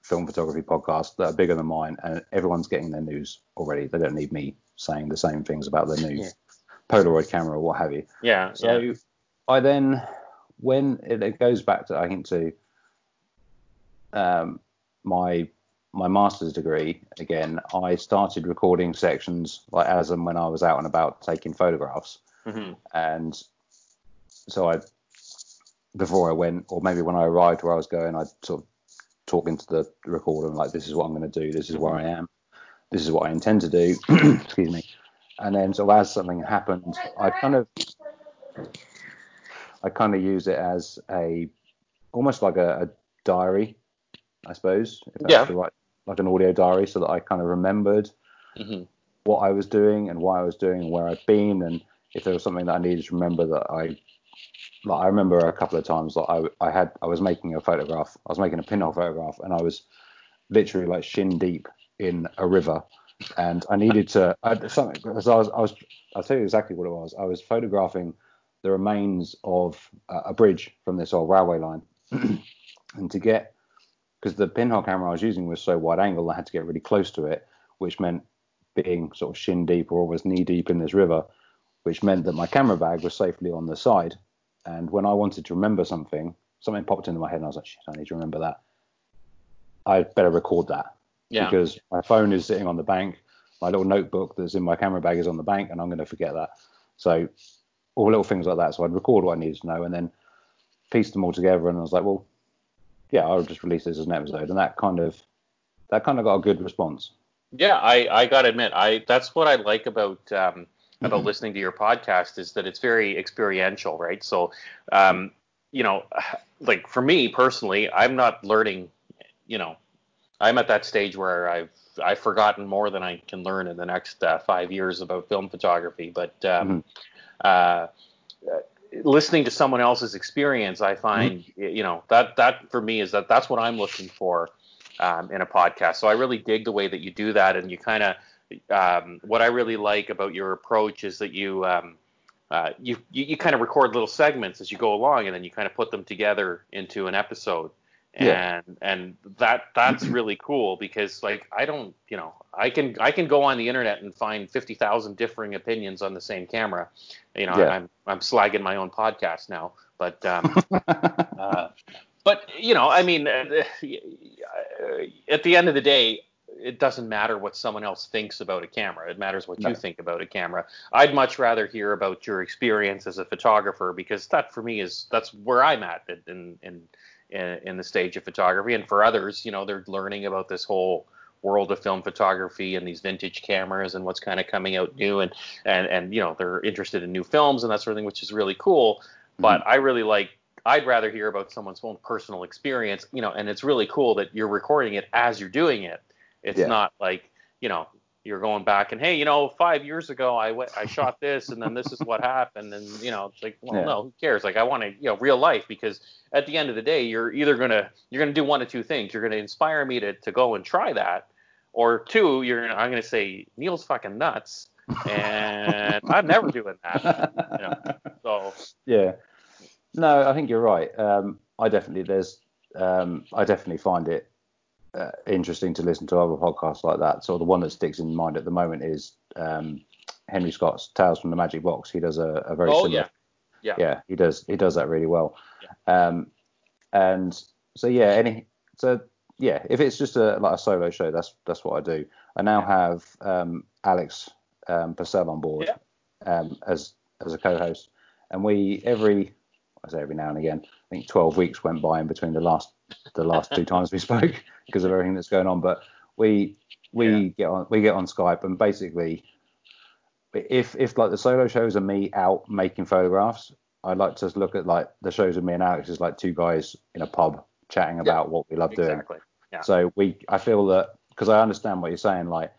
film photography podcasts that are bigger than mine, and everyone's getting their news already. They don't need me saying the same things about the new <laughs> yeah. Polaroid camera or what have you. Yeah. So yeah. I then, when it, goes back to I think to um, my my master's degree again, I started recording sections like as and when I was out and about taking photographs, mm-hmm. and so I before I went, or maybe when I arrived where I was going, I'd sort of talk into the recorder and like, this is what I'm going to do, this is where I am, this is what I intend to do. <clears throat> Excuse me. And then so as something happened, I kind of I kind of use it as a almost like a, a diary, I suppose. If that's yeah. the right like an audio diary, so that I kind of remembered mm-hmm. what I was doing and why I was doing and where I'd been, and if there was something that I needed to remember that I like I remember a couple of times like I, I had I was making a photograph I was making a pinhole photograph and I was literally like shin deep in a river and I needed to I, something because I was I was I'll tell you exactly what it was I was photographing the remains of uh, a bridge from this old railway line <clears throat> and to get because the pinhole camera I was using was so wide angle I had to get really close to it which meant being sort of shin deep or almost knee deep in this river which meant that my camera bag was safely on the side and when I wanted to remember something, something popped into my head, and I was like, shit, I need to remember that. I better record that. Yeah. Because my phone is sitting on the bank, my little notebook that's in my camera bag is on the bank, and I'm going to forget that. So, all little things like that. So I'd record what I needed to know, and then piece them all together. And I was like, well, yeah, I'll just release this as an episode, and that kind of that kind of got a good response. Yeah, I I gotta admit, I that's what I like about um, about listening to your podcast is that it's very experiential, right? So, um, you know, like for me personally, I'm not learning, you know, I'm at that stage where I've I've forgotten more than I can learn in the next uh, five years about film photography. But um, mm-hmm. uh, listening to someone else's experience, I find mm-hmm. you know that that for me is that that's what I'm looking for um, in a podcast. So I really dig the way that you do that, and you kind of um, what I really like about your approach is that you um, uh, you, you, you kind of record little segments as you go along, and then you kind of put them together into an episode. And yeah. and that that's <clears throat> really cool because like I don't you know I can I can go on the internet and find fifty thousand differing opinions on the same camera, you know yeah. I'm I'm slagging my own podcast now, but um, <laughs> uh, but you know I mean uh, at the end of the day it doesn't matter what someone else thinks about a camera. It matters what no. you think about a camera. I'd much rather hear about your experience as a photographer because that for me is that's where I'm at in in in, in the stage of photography. And for others, you know, they're learning about this whole world of film photography and these vintage cameras and what's kind of coming out new and and and you know they're interested in new films and that sort of thing, which is really cool. Mm-hmm. But I really like I'd rather hear about someone's own personal experience, you know, and it's really cool that you're recording it as you're doing it it's yeah. not like, you know, you're going back and hey, you know, five years ago I went, I shot this and then this is what happened and you know, it's like, well, yeah. no, who cares? Like I want to, you know, real life because at the end of the day, you're either gonna you're gonna do one of two things. You're gonna inspire me to to go and try that, or two, you're gonna I'm gonna say Neil's fucking nuts and I'm never doing that. You know? So yeah, no, I think you're right. Um, I definitely there's um, I definitely find it uh, interesting to listen to other podcasts like that. So the one that sticks in mind at the moment is um, Henry Scott's Tales from the Magic Box. He does a, a very oh, similar. Yeah. yeah. Yeah, he does. He does that really well. Yeah. Um, and so yeah, any so yeah, if it's just a like a solo show, that's that's what I do. I now have um, Alex um, Purcell on board yeah. um, as as a co-host, and we every I say every now and again. I think 12 weeks went by in between the last the last two times we <laughs> spoke because of everything that's going on. But we we yeah. get on we get on Skype and basically if if like the solo shows are me out making photographs, I'd like to look at like the shows of me and Alex is like two guys in a pub chatting about yeah, what we love exactly. doing. Yeah. So we I feel that because I understand what you're saying, like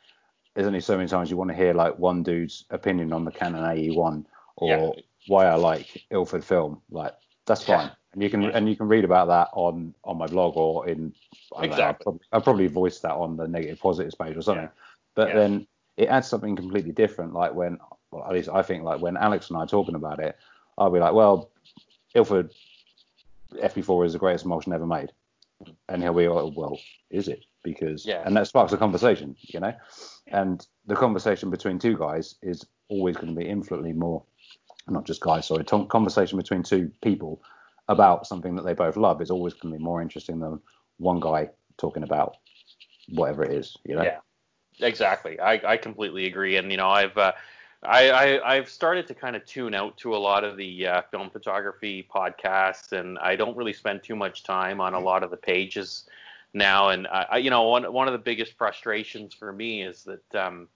there's only so many times you want to hear like one dude's opinion on the Canon AE1 or yeah. why I like Ilford film. Like that's fine and you can and you can read about that on on my blog or in I exactly. Know, I'll, probably, I'll probably voice that on the negative positives page or something. Yeah. But yeah. then it adds something completely different. Like when, well, at least I think like when Alex and I are talking about it, I'll be like, well, Ilford FP4 is the greatest emulsion ever made, and he'll be like, well, is it? Because yeah. and that sparks a conversation, you know, and the conversation between two guys is always going to be infinitely more, not just guys, sorry, t- conversation between two people about something that they both love is always going to be more interesting than one guy talking about whatever it is, you know? Yeah, exactly. I, I completely agree. And, you know, I've, uh, I, I, have started to kind of tune out to a lot of the uh, film photography podcasts, and I don't really spend too much time on a lot of the pages now. And I, you know, one one of the biggest frustrations for me is that um,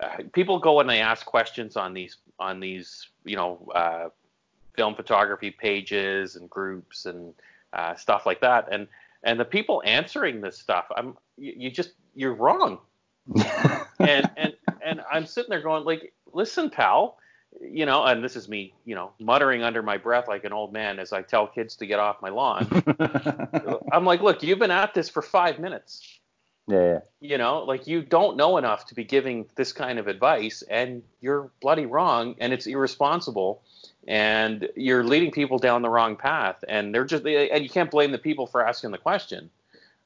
uh, people go and they ask questions on these on these you know uh, film photography pages and groups and uh, stuff like that. And and the people answering this stuff, I'm you, you just you're wrong. <laughs> and and and I'm sitting there going like, listen, pal, you know, and this is me, you know, muttering under my breath like an old man as I tell kids to get off my lawn. <laughs> I'm like, look, you've been at this for five minutes. Yeah. You know, like you don't know enough to be giving this kind of advice, and you're bloody wrong, and it's irresponsible and you're leading people down the wrong path and they're just and you can't blame the people for asking the question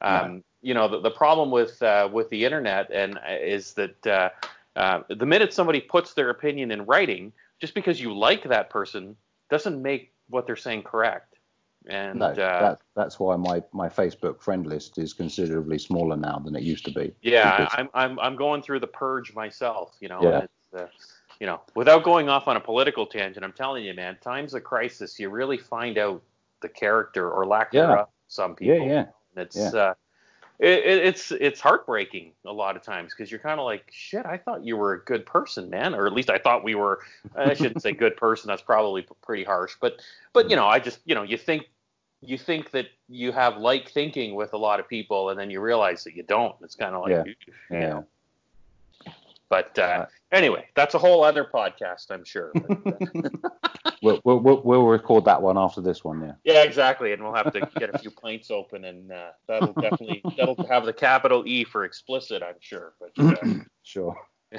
um, you know the, the problem with uh, with the internet and uh, is that uh, uh, the minute somebody puts their opinion in writing just because you like that person doesn't make what they're saying correct and no, uh, that, that's why my, my Facebook friend list is considerably smaller now than it used to be. Yeah, I'm, I'm I'm going through the purge myself. You know, yeah. You know, without going off on a political tangent, I'm telling you, man, times of crisis, you really find out the character or lack yeah. thereof some people. Yeah, yeah. it's, yeah. Uh, it, it, it's it's heartbreaking a lot of times because you're kind of like, shit, I thought you were a good person, man, or at least I thought we were. I shouldn't say good person. That's probably pretty harsh, but but you know, I just you know, you think you think that you have like thinking with a lot of people, and then you realize that you don't. It's kind of like, Yeah. you Yeah. know. But uh, anyway, that's a whole other podcast, I'm sure. But, uh, <laughs> We'll, we'll, we'll, we'll record that one after this one, yeah. yeah, exactly, and we'll have to get a few pints open, and uh, that'll definitely that'll have the capital E for explicit, I'm sure. But uh, <clears throat> Sure. <laughs>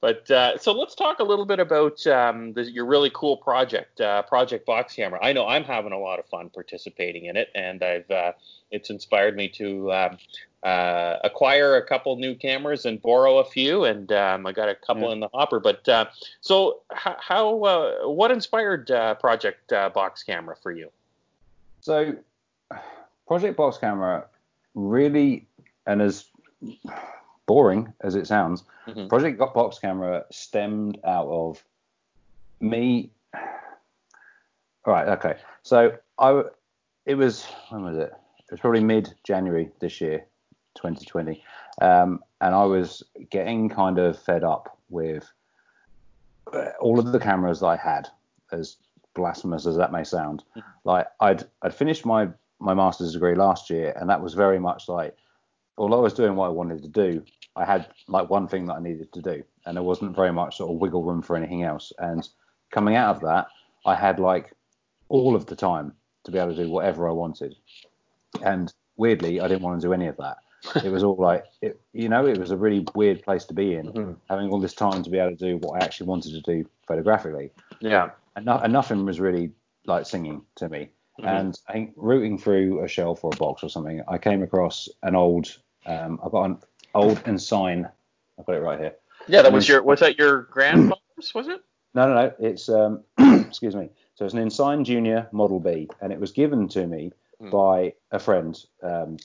but uh, so let's talk a little bit about um, the, your really cool project, uh, Project Box Camera. I know I'm having a lot of fun participating in it, and I've uh, it's inspired me to um, uh, acquire a couple new cameras and borrow a few, and um, I got a couple Yeah. in the hopper. But uh, so how, how uh, what inspired uh, Project uh, Box Camera for you? So, Project Box Camera really, and as boring as it sounds, Mhm. Project Box Camera stemmed out of me. All right, okay. So I, it was when was it? It was probably mid January this year, 2020, um, and I was getting kind of fed up with uh, all of the cameras that I had, as blasphemous as that may sound. Like I'd I'd finished my my master's degree last year, and that was very much like, although I was doing what I wanted to do, I had like one thing that I needed to do, and there wasn't very much sort of wiggle room for anything else. And coming out of that, I had like all of the time to be able to do whatever I wanted. And weirdly, I didn't want to do any of that. It was all like, it, you know, it was a really weird place to be in, Mhm. having all this time to be able to do what I actually wanted to do photographically Yeah. and, no, and nothing was really like singing to me. Mhm. And I think rooting through a shelf or a box or something, I came across an old, um, I've got an old Ensign. I've got it right here. Yeah, that was your was that your grandfather's? Was it? No, no, no. It's um, <clears throat> excuse me. So it's an Ensign Junior Model B, and it was given to me Hmm. by a friend, um,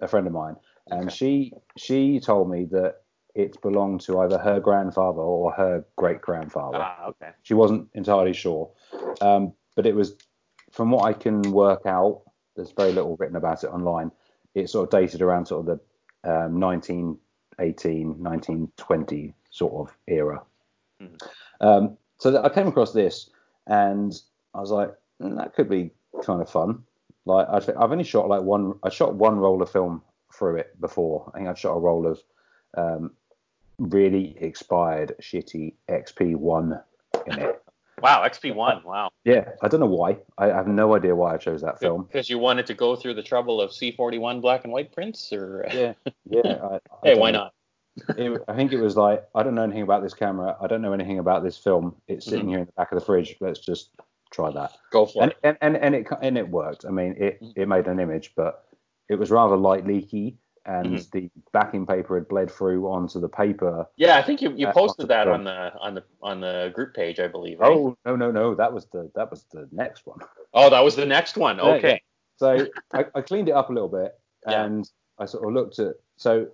a friend of mine, and Okay. she she told me that it belonged to either her grandfather or her great grandfather. Ah, okay. She wasn't entirely sure, um, but it was from what I can work out. There's very little written about it online. It sort of dated around sort of the um, 1918, 1920 sort of era. Mhm. Um, so I came across this, and I was like, "Mm, that could be kind of fun. Like I've, I've only shot like one. I shot one roll of film through it before. I think I've shot a roll of um, really expired, shitty XP1 in it. <laughs> Wow, XP1. Wow. Yeah, I don't know why. I have no idea why I chose that film. Because you wanted to go through the trouble of C41 black and white prints, or Yeah, yeah. <laughs> I, I hey, why know. not? It, I think it was like I don't know anything about this camera. I don't know anything about this film. It's sitting Mhm. here in the back of the fridge. Let's just try that. Go for And it. and, and and it and it worked. I mean, it Mhm. it made an image, but it was rather light leaky, and Mhm. the backing paper had bled through onto the paper. Yeah, I think you, you posted that on the on the on the group page, I believe. Right? Oh no no no, that was the that was the next one. Oh, that was the next one. Yeah, Okay. So I, I cleaned it up a little bit, <laughs> Yeah. and I sort of looked at. So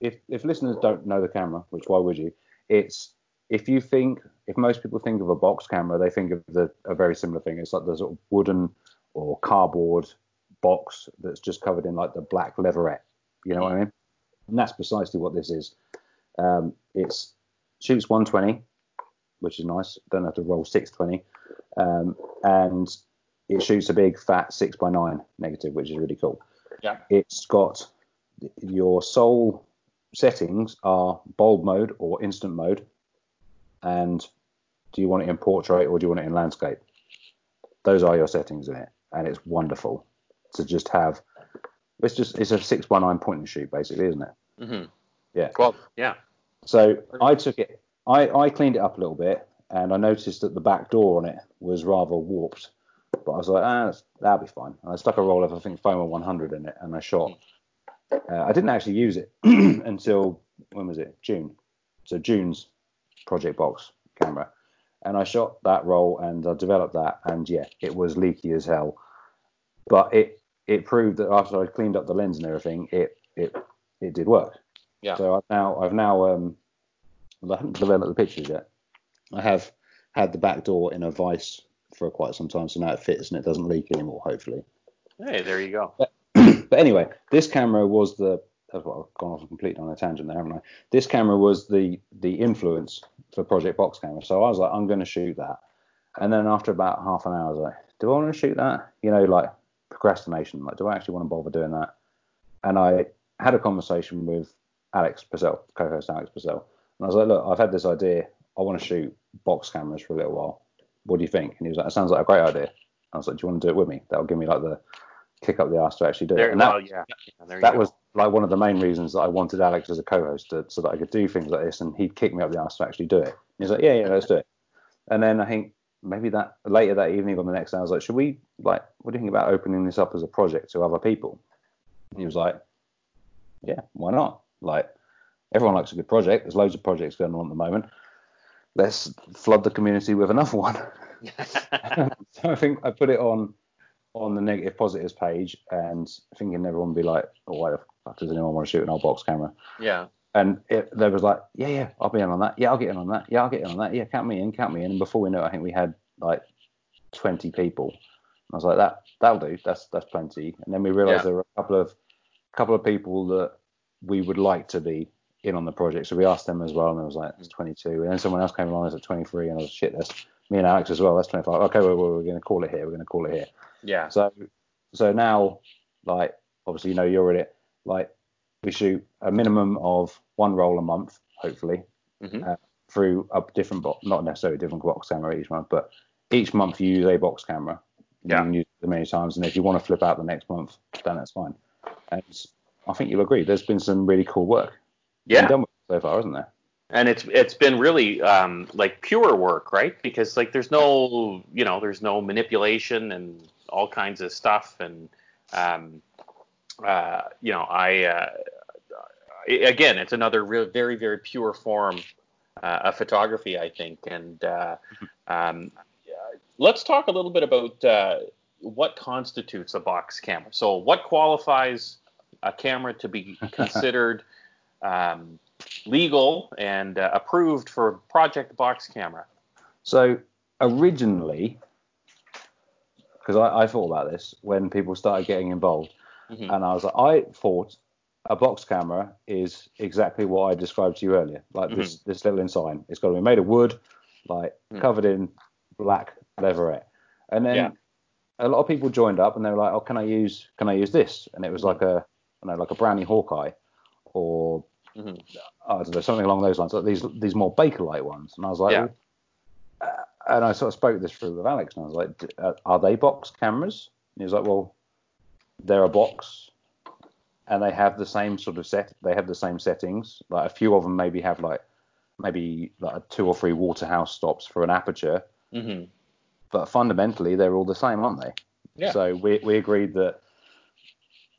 if if listeners don't know the camera, which why would you? It's if you think if most people think of a box camera, they think of the, a very similar thing. It's like the sort of wooden or cardboard box that's just covered in like the black leatherette. You know what I mean? And that's precisely what this is. Um, it's shoots 120, which is nice. Don't have to roll 620, um, and it shoots a big fat six by nine negative, which is really cool. Yeah. It's got your sole settings are bulb mode or instant mode, and do you want it in portrait or do you want it in landscape? Those are your settings in it, and it's wonderful to just have. It's just it's a six by nine point and shoot basically, isn't it? hmm Yeah. Well, yeah. So I took it, I, I cleaned it up a little bit, and I noticed that the back door on it was rather warped. But I was like, ah, that's- that'll be fine. And I stuck a roll of, I think, Foma 100 in it, and I shot. Uh, I didn't actually use it <clears throat> until, when was it? June. So June's Project Box camera. And I shot that roll and I developed that, and yeah, it was leaky as hell. But it it proved that after I cleaned up the lens and everything, it it it did work. Yeah. So I've now I've now um I haven't <laughs> developed the pictures yet. I have had the back door in a vice for quite some time, so now it fits and it doesn't leak anymore. Hopefully. Hey, there you go. But <clears throat> anyway, this camera was the. that's what I've gone off completely on a tangent there, haven't I? This camera was the the influence for Project Box Camera. So I was like, I'm going to shoot that. And then after about half an hour, I was like, do I want to shoot that? You know, like procrastination. Like, do I actually want to bother doing that? And I had a conversation with Alex Purcell, co-host Alex Purcell, and I was like, look, I've had this idea. I want to shoot box cameras for a little while. What do you think? And he was like, it sounds like a great idea. I was like, do you want to do it with me? That'll give me like the kick up the ass to actually do There, it. And well, that, yeah, yeah, that was like one of the main reasons that I wanted Alex as a co-host to, so that I could do things like this, and he'd kick me up the ass to actually do it. He was like, yeah, yeah, let's do it. And then I think maybe that later that evening or the next day, I was like, should we like, what do you think about opening this up as a project to other people? And he was like, yeah, why not? Like, everyone likes a good project. There's loads of projects going on at the moment. Let's flood the community with another one. <laughs> <laughs> so I think I put it on on the negative positives page and thinking everyone would be like, oh, why the fuck does anyone want to shoot an old box camera? yeah. And it, there was like, yeah, yeah, I'll be in on that. Yeah, I'll get in on that. Yeah, I'll get in on that. Yeah, count me in, count me in. And before we know it, I think we had like 20 people. And I was like, that that'll do. That's that's plenty. And then we realised Yeah. there were a couple of couple of people that we would like to be in on the project. So we asked them as well, and it was like, it's mm. 22. And then someone else came along, and it was at 23, and I was shit. That's me and Alex as well. That's 25. Okay, well, we're going to call it here. We're going to call it here. Yeah. So so now, like obviously you know you're in it. Like we shoot a minimum of one roll a month, hopefully, Mhm. uh, through a different box, not necessarily a different box camera each month, but each month you use a box camera. Yeah. You can use it many times, and if you want to flip out the next month, then that's fine. And I think you'll agree. There's been some really cool work Yeah. done so far, isn't there? and it's it's been really um, like pure work, right? Because like there's no you know there's no manipulation and all kinds of stuff, and um, uh, you know I uh, again it's another real, very very pure form uh, of photography, I think, and uh, um, yeah, let's talk a little bit about uh, what constitutes a box camera. So what qualifies a camera to be <laughs> considered um, legal and uh, approved for Project Box Camera. So originally, because I, I thought about this when people started getting involved, Mhm. and I was like, I thought a box camera is exactly what I described to you earlier, like this this little ensign. It's got to be made of wood, like Mm. covered in black leatherette, and then Yeah. a lot of people joined up and they were like, oh, can I use can I use this? And it was like a don't know like a brownie Hawkeye, or Mhm. I don't know something along those lines, like these these more Bakelite ones. And I was like, Yeah. well, uh, and I sort of spoke this through with Alex, and I was like, "D- uh, "Are they box cameras?" And he was like, "Well, they're a box, and they have the same sort of set. They have the same settings. Like a few of them maybe have like maybe like two or three Waterhouse stops for an aperture, Mhm. but fundamentally they're all the same, aren't they? Yeah. So we we agreed that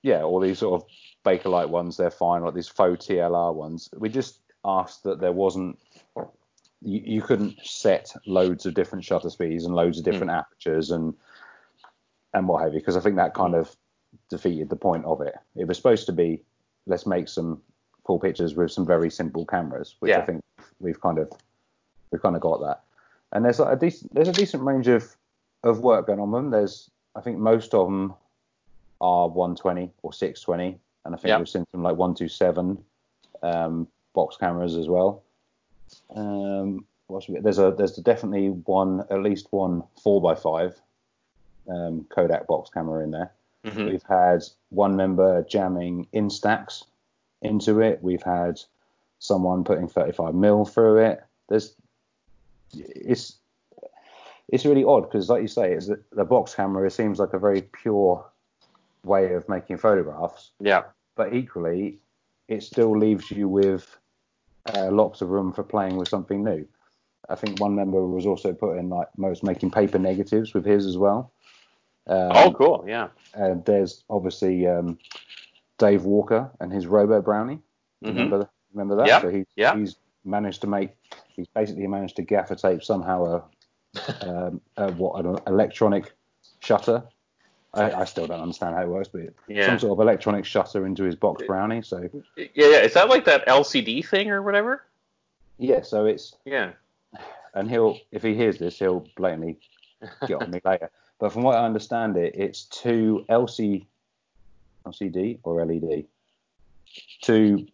yeah, all these sort of Bakelite ones they're fine, like these faux TLR ones. We just asked that there wasn't you, you couldn't set loads of different shutter speeds and loads of different apertures and and what have you, because I think that kind of defeated the point of it. It was supposed to be let's make some cool pictures with some very simple cameras, which I think we've kind of we've kind of got that. And there's like a decent there's a decent range of of work going on with them. There's I think most of them are 120 or 620, and I think Yeah. we've seen some like 127 um, box cameras as well. Um, there's a there's definitely one at least one four x five um, Kodak box camera in there. Mhm. We've had one member jamming Instax into it. We've had someone putting 35 mil through it. There's it's it's really odd because, like you say, it's the, the box camera. It seems like a very pure way of making photographs, Yeah. but equally, it still leaves you with uh, lots of room for playing with something new. I think one member was also putting like most making paper negatives with his as well. Um, oh, cool. Yeah. and there's obviously um, Dave Walker and his Robo Brownie. Mhm. Remember, remember that? Yeah, So he, yeah. he's managed to make, he's basically managed to gaffer tape somehow a, <laughs> um, a what an electronic shutter. I, I still don't understand how it works, but Yeah. some sort of electronic shutter into his box brownie. So Yeah. Yeah. Is that like that LCD thing or whatever? yeah, so it's Yeah. <sighs> and he'll if he hears this, he'll blatantly get on me <laughs> later. But from what I understand, it it's two LC LCD or LED. Two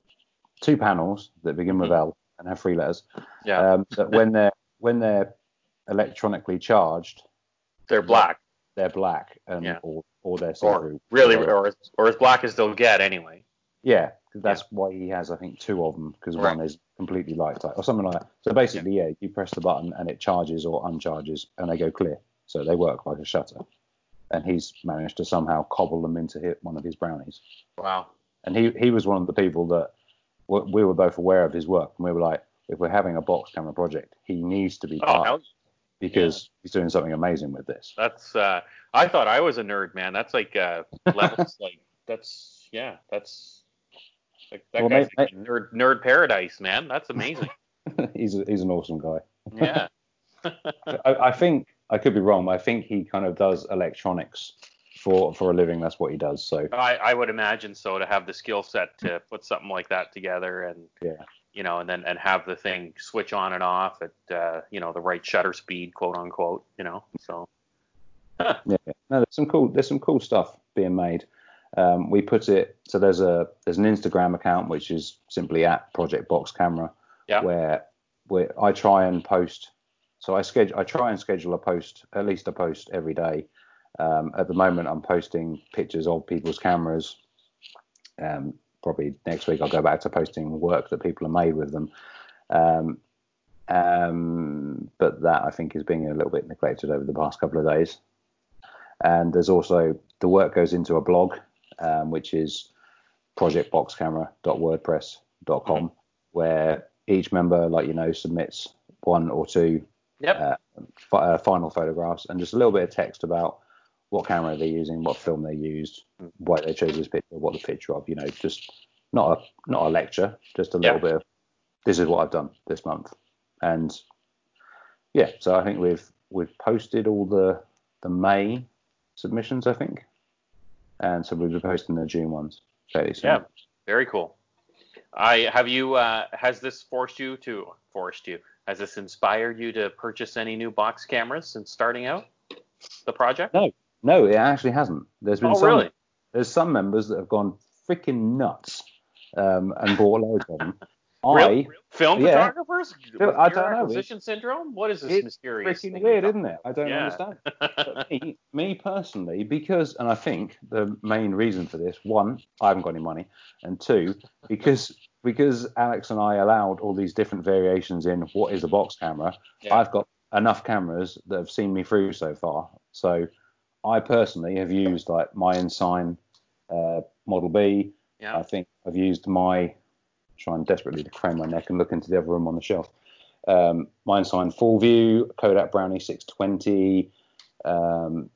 two panels that begin with L and have three letters. Yeah. Um, that when they're when they're electronically charged, They're black. they're black and Yeah. or or they're Or really, Or- or, as- black as they'll get anyway. Yeah, that's why he has, I think, two of them because Right. one is completely light type or something like that. So basically, yeah. you press the button and it charges or uncharges and they go clear. So they work like a shutter. And he's managed to somehow cobble them into hit one of his brownies. Wow. And he, he was one of the people that w- we were both aware of his work. And we were like, if we're having a box camera project, he needs to be Oh, part hell, because he's doing something amazing with this. that's. Uh, I thought I was a nerd, man. That's like uh, <laughs> levels. like that's yeah. That's like that Well, guy's may- like nerd nerd paradise, man. That's amazing. <laughs> he's, a, he's an awesome guy. yeah. <laughs> I, I think I could be wrong, but I think he kind of does electronics for for a living. That's what he does. So I, I would imagine so to have the skill set to put something like that together and yeah, you know and then and have the thing switch on and off at uh, you know the right shutter speed quote unquote you know so <laughs> yeah. No, there's some cool there's some cool stuff being made. Um, we put it so there's a there's an Instagram account which is simply at Project Box Camera yeah where where I try and post. So I schedule I try and schedule a post at least a post every day. Um, at the moment, I'm posting pictures of people's cameras. Um, probably next week I'll go back to posting work that people have made with them. Um, um, but that I think is being a little bit neglected over the past couple of days. And there's also the work goes into a blog, um, which is projectboxcamera.wordpress.com, where each member, like you know, submits one or two yep uh, fi- uh, final photographs and just a little bit of text about what camera they're using, what film they used, why they chose this picture, what the picture of, you know, just not a not a lecture, just a little Yeah. bit of this is what I've done this month, and yeah, so I think we've we've posted all the the May submissions, I think, and so we'll be posting the June ones fairly soon. yeah very cool I have you uh, has this forced you to forced you has this inspired you to purchase any new box cameras since starting out the project No, no, it actually hasn't. There's been oh some really there's some members that have gone freaking nuts um, and bought loads of them. <laughs> Real- I film yeah. photographers I don't know. acquisition syndrome what is this it's mysterious freaking thing weird, isn't it? I don't Yeah. understand. <laughs> Me, me personally, because and I think the main reason for this, one, I haven't got any money, and two, because because Alex and I allowed all these different variations in what is a box camera, Yeah. I've got enough cameras that have seen me through so far. So I personally have used like my Ensign uh, Model B. yeah I think I've used my trying desperately to crane my neck and look into the other room on the shelf. Um, my Ensign Ful-Vue, Kodak Brownie 620, um,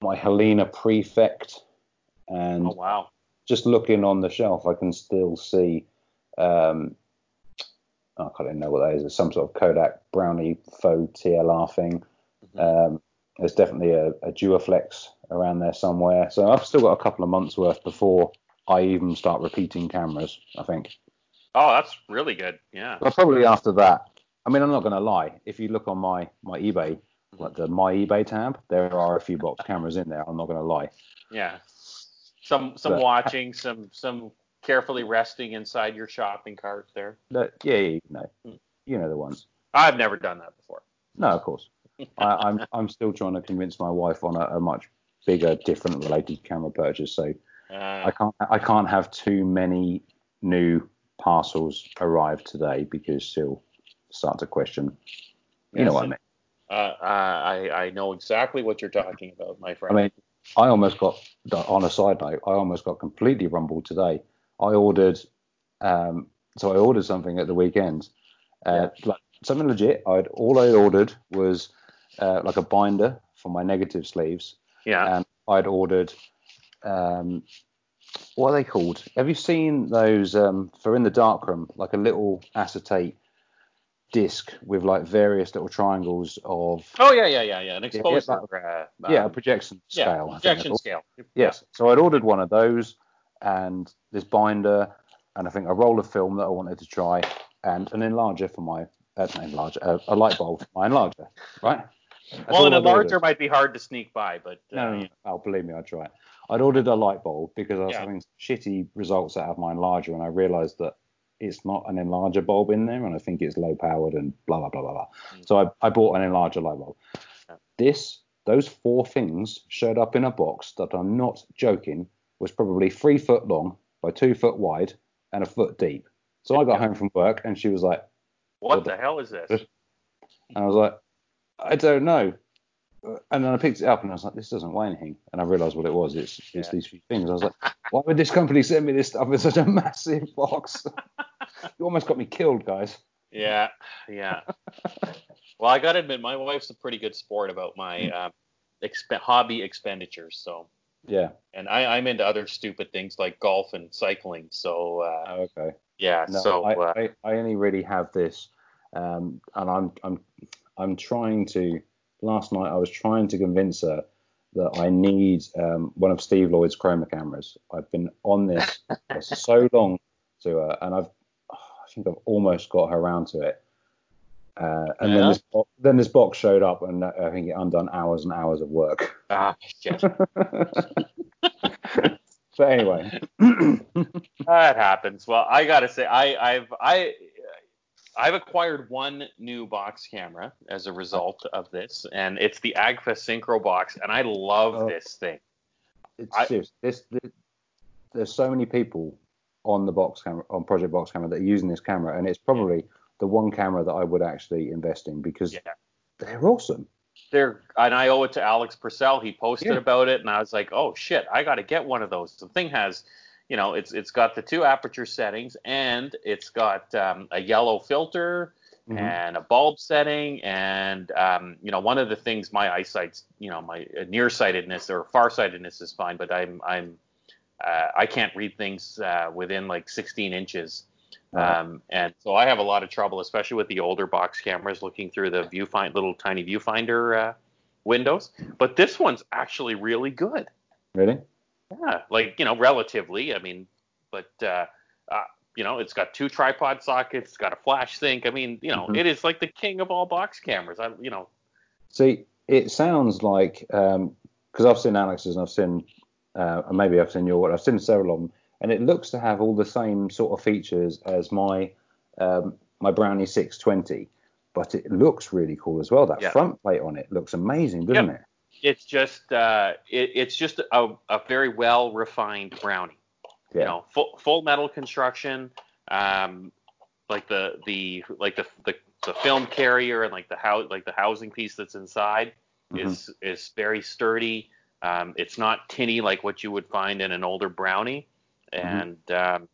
my Halina Prefect, and oh wow just looking on the shelf, I can still see. Um, I can't even know what that is. It's some sort of Kodak Brownie faux TLR thing. Um, there's definitely a, a Duaflex around there somewhere. So I've still got a couple of months worth before I even start repeating cameras. I think. oh that's really good yeah But probably after that. I mean, I'm not going to lie. If you look on my my eBay, like the my eBay tab, there are a few box cameras in there. I'm not going to lie. Yeah. Some some But- watching, some some carefully resting inside your shopping cart there. No, yeah, yeah, you know, Hmm. you know the ones. I've never done that before. No, of course. <laughs> I, I'm I'm still trying to convince my wife on a, a much bigger, different related camera purchase. So I Uh, can't I can't have too many new parcels arrive today because she'll start to question. You know what I mean? uh, I I know exactly what you're talking about, my friend. I mean, I almost got on a side note. I almost got completely rumbled today. I ordered, um, so I ordered something at the weekend, uh, like something legit. I'd all I ordered was uh, like a binder for my negative sleeves, yeah. and I'd ordered, um, what are they called? Have you seen those um, for in the darkroom, like a little acetate disc with like various little triangles of oh yeah, yeah, yeah, yeah. An yeah, exposure. like- uh, yeah, a um, projection yeah, scale. Projection scale. Yes. So I'd ordered one of those and this binder and I think a roll of film that I wanted to try and an enlarger for my uh, not enlarger, uh, a light bulb for my enlarger, right? That's Well, an enlarger might be hard to sneak by, but uh, No, no, no. Oh, believe me, I'd try it. I'd ordered a light bulb because I was Yeah. having shitty results out of my enlarger, and I realised that it's not an enlarger bulb in there, and I think it's low powered and blah blah blah blah blah. Mm. So I, I bought an enlarger light bulb. Yeah. This, those four things showed up in a box that I'm not joking was probably three foot long by two foot wide and a foot deep. So I got home from work, and she was like, What the hell is this? and I was like, I don't know. Uh, And then I picked it up and I was like, this doesn't weigh anything. And I realised what it was. It's it's Yeah. these few things. I was like, why would this company send me this stuff in such a massive box? <laughs> you almost got me killed, guys. Yeah, yeah. well, I gotta admit, my wife's a pretty good sport about my um, exp- hobby expenditures. So, Yeah. and I, I'm into other stupid things like golf and cycling. So, uh, Oh, okay. yeah. No, so, I, uh, I, I only really have this, um, and I'm I'm I'm trying to. Last night I was trying to convince her that I need um, one of Steve Lloyd's chroma cameras. I've been on this for <laughs> so long to her, and I've I think I've almost got her around to it. Uh, and then this bo- then this box showed up, and I think it undone hours and hours of work. Ah, shit. <laughs> but anyway, <clears throat> that happens. Well, I gotta say, I, I've I I've acquired one new box camera as a result of this, and it's the Agfa Synchro box, and I love Oh. this thing. it's I- serious. This, this, there's so many people on the box camera, on Project Box Camera, that are using this camera, and it's probably the one camera that I would actually invest in because Yeah. they're awesome. They're and I owe it to Alex Purcell. He posted Yeah. about it, and I was like, oh shit, I got to get one of those. The thing has, you know, it's it's got the two aperture settings, and it's got um, a yellow filter Mhm. and a bulb setting, and um, you know, one of the things my eyesight's, you know, my uh, nearsightedness or farsightedness is fine, but I'm I'm uh, I can't read things uh, within like 16 inches. Um, and so I have a lot of trouble, especially with the older box cameras, looking through the viewfind little tiny viewfinder uh, windows. But this one's actually really good. Really? Yeah, like you know, relatively. I mean, but uh, uh, you know, it's got two tripod sockets, it's got a flash sync. I mean, you know, Mhm. it is like the king of all box cameras. I, you know, See, it sounds like because I've seen Alex's and I've seen, uh, and maybe I've seen your, I've seen several of them, and it looks to have all the same sort of features as my um, my Brownie 620, but it looks really cool as well. That Yeah. front plate on it looks amazing, doesn't Yep. it? it's just uh, it, it's just a, a very well refined brownie. Yeah. you know, full, full metal construction, um, like the the like the, the the film carrier and like the house like the housing piece that's inside Mhm. is is very sturdy. Um, it's not tinny like what you would find in an older brownie, and um,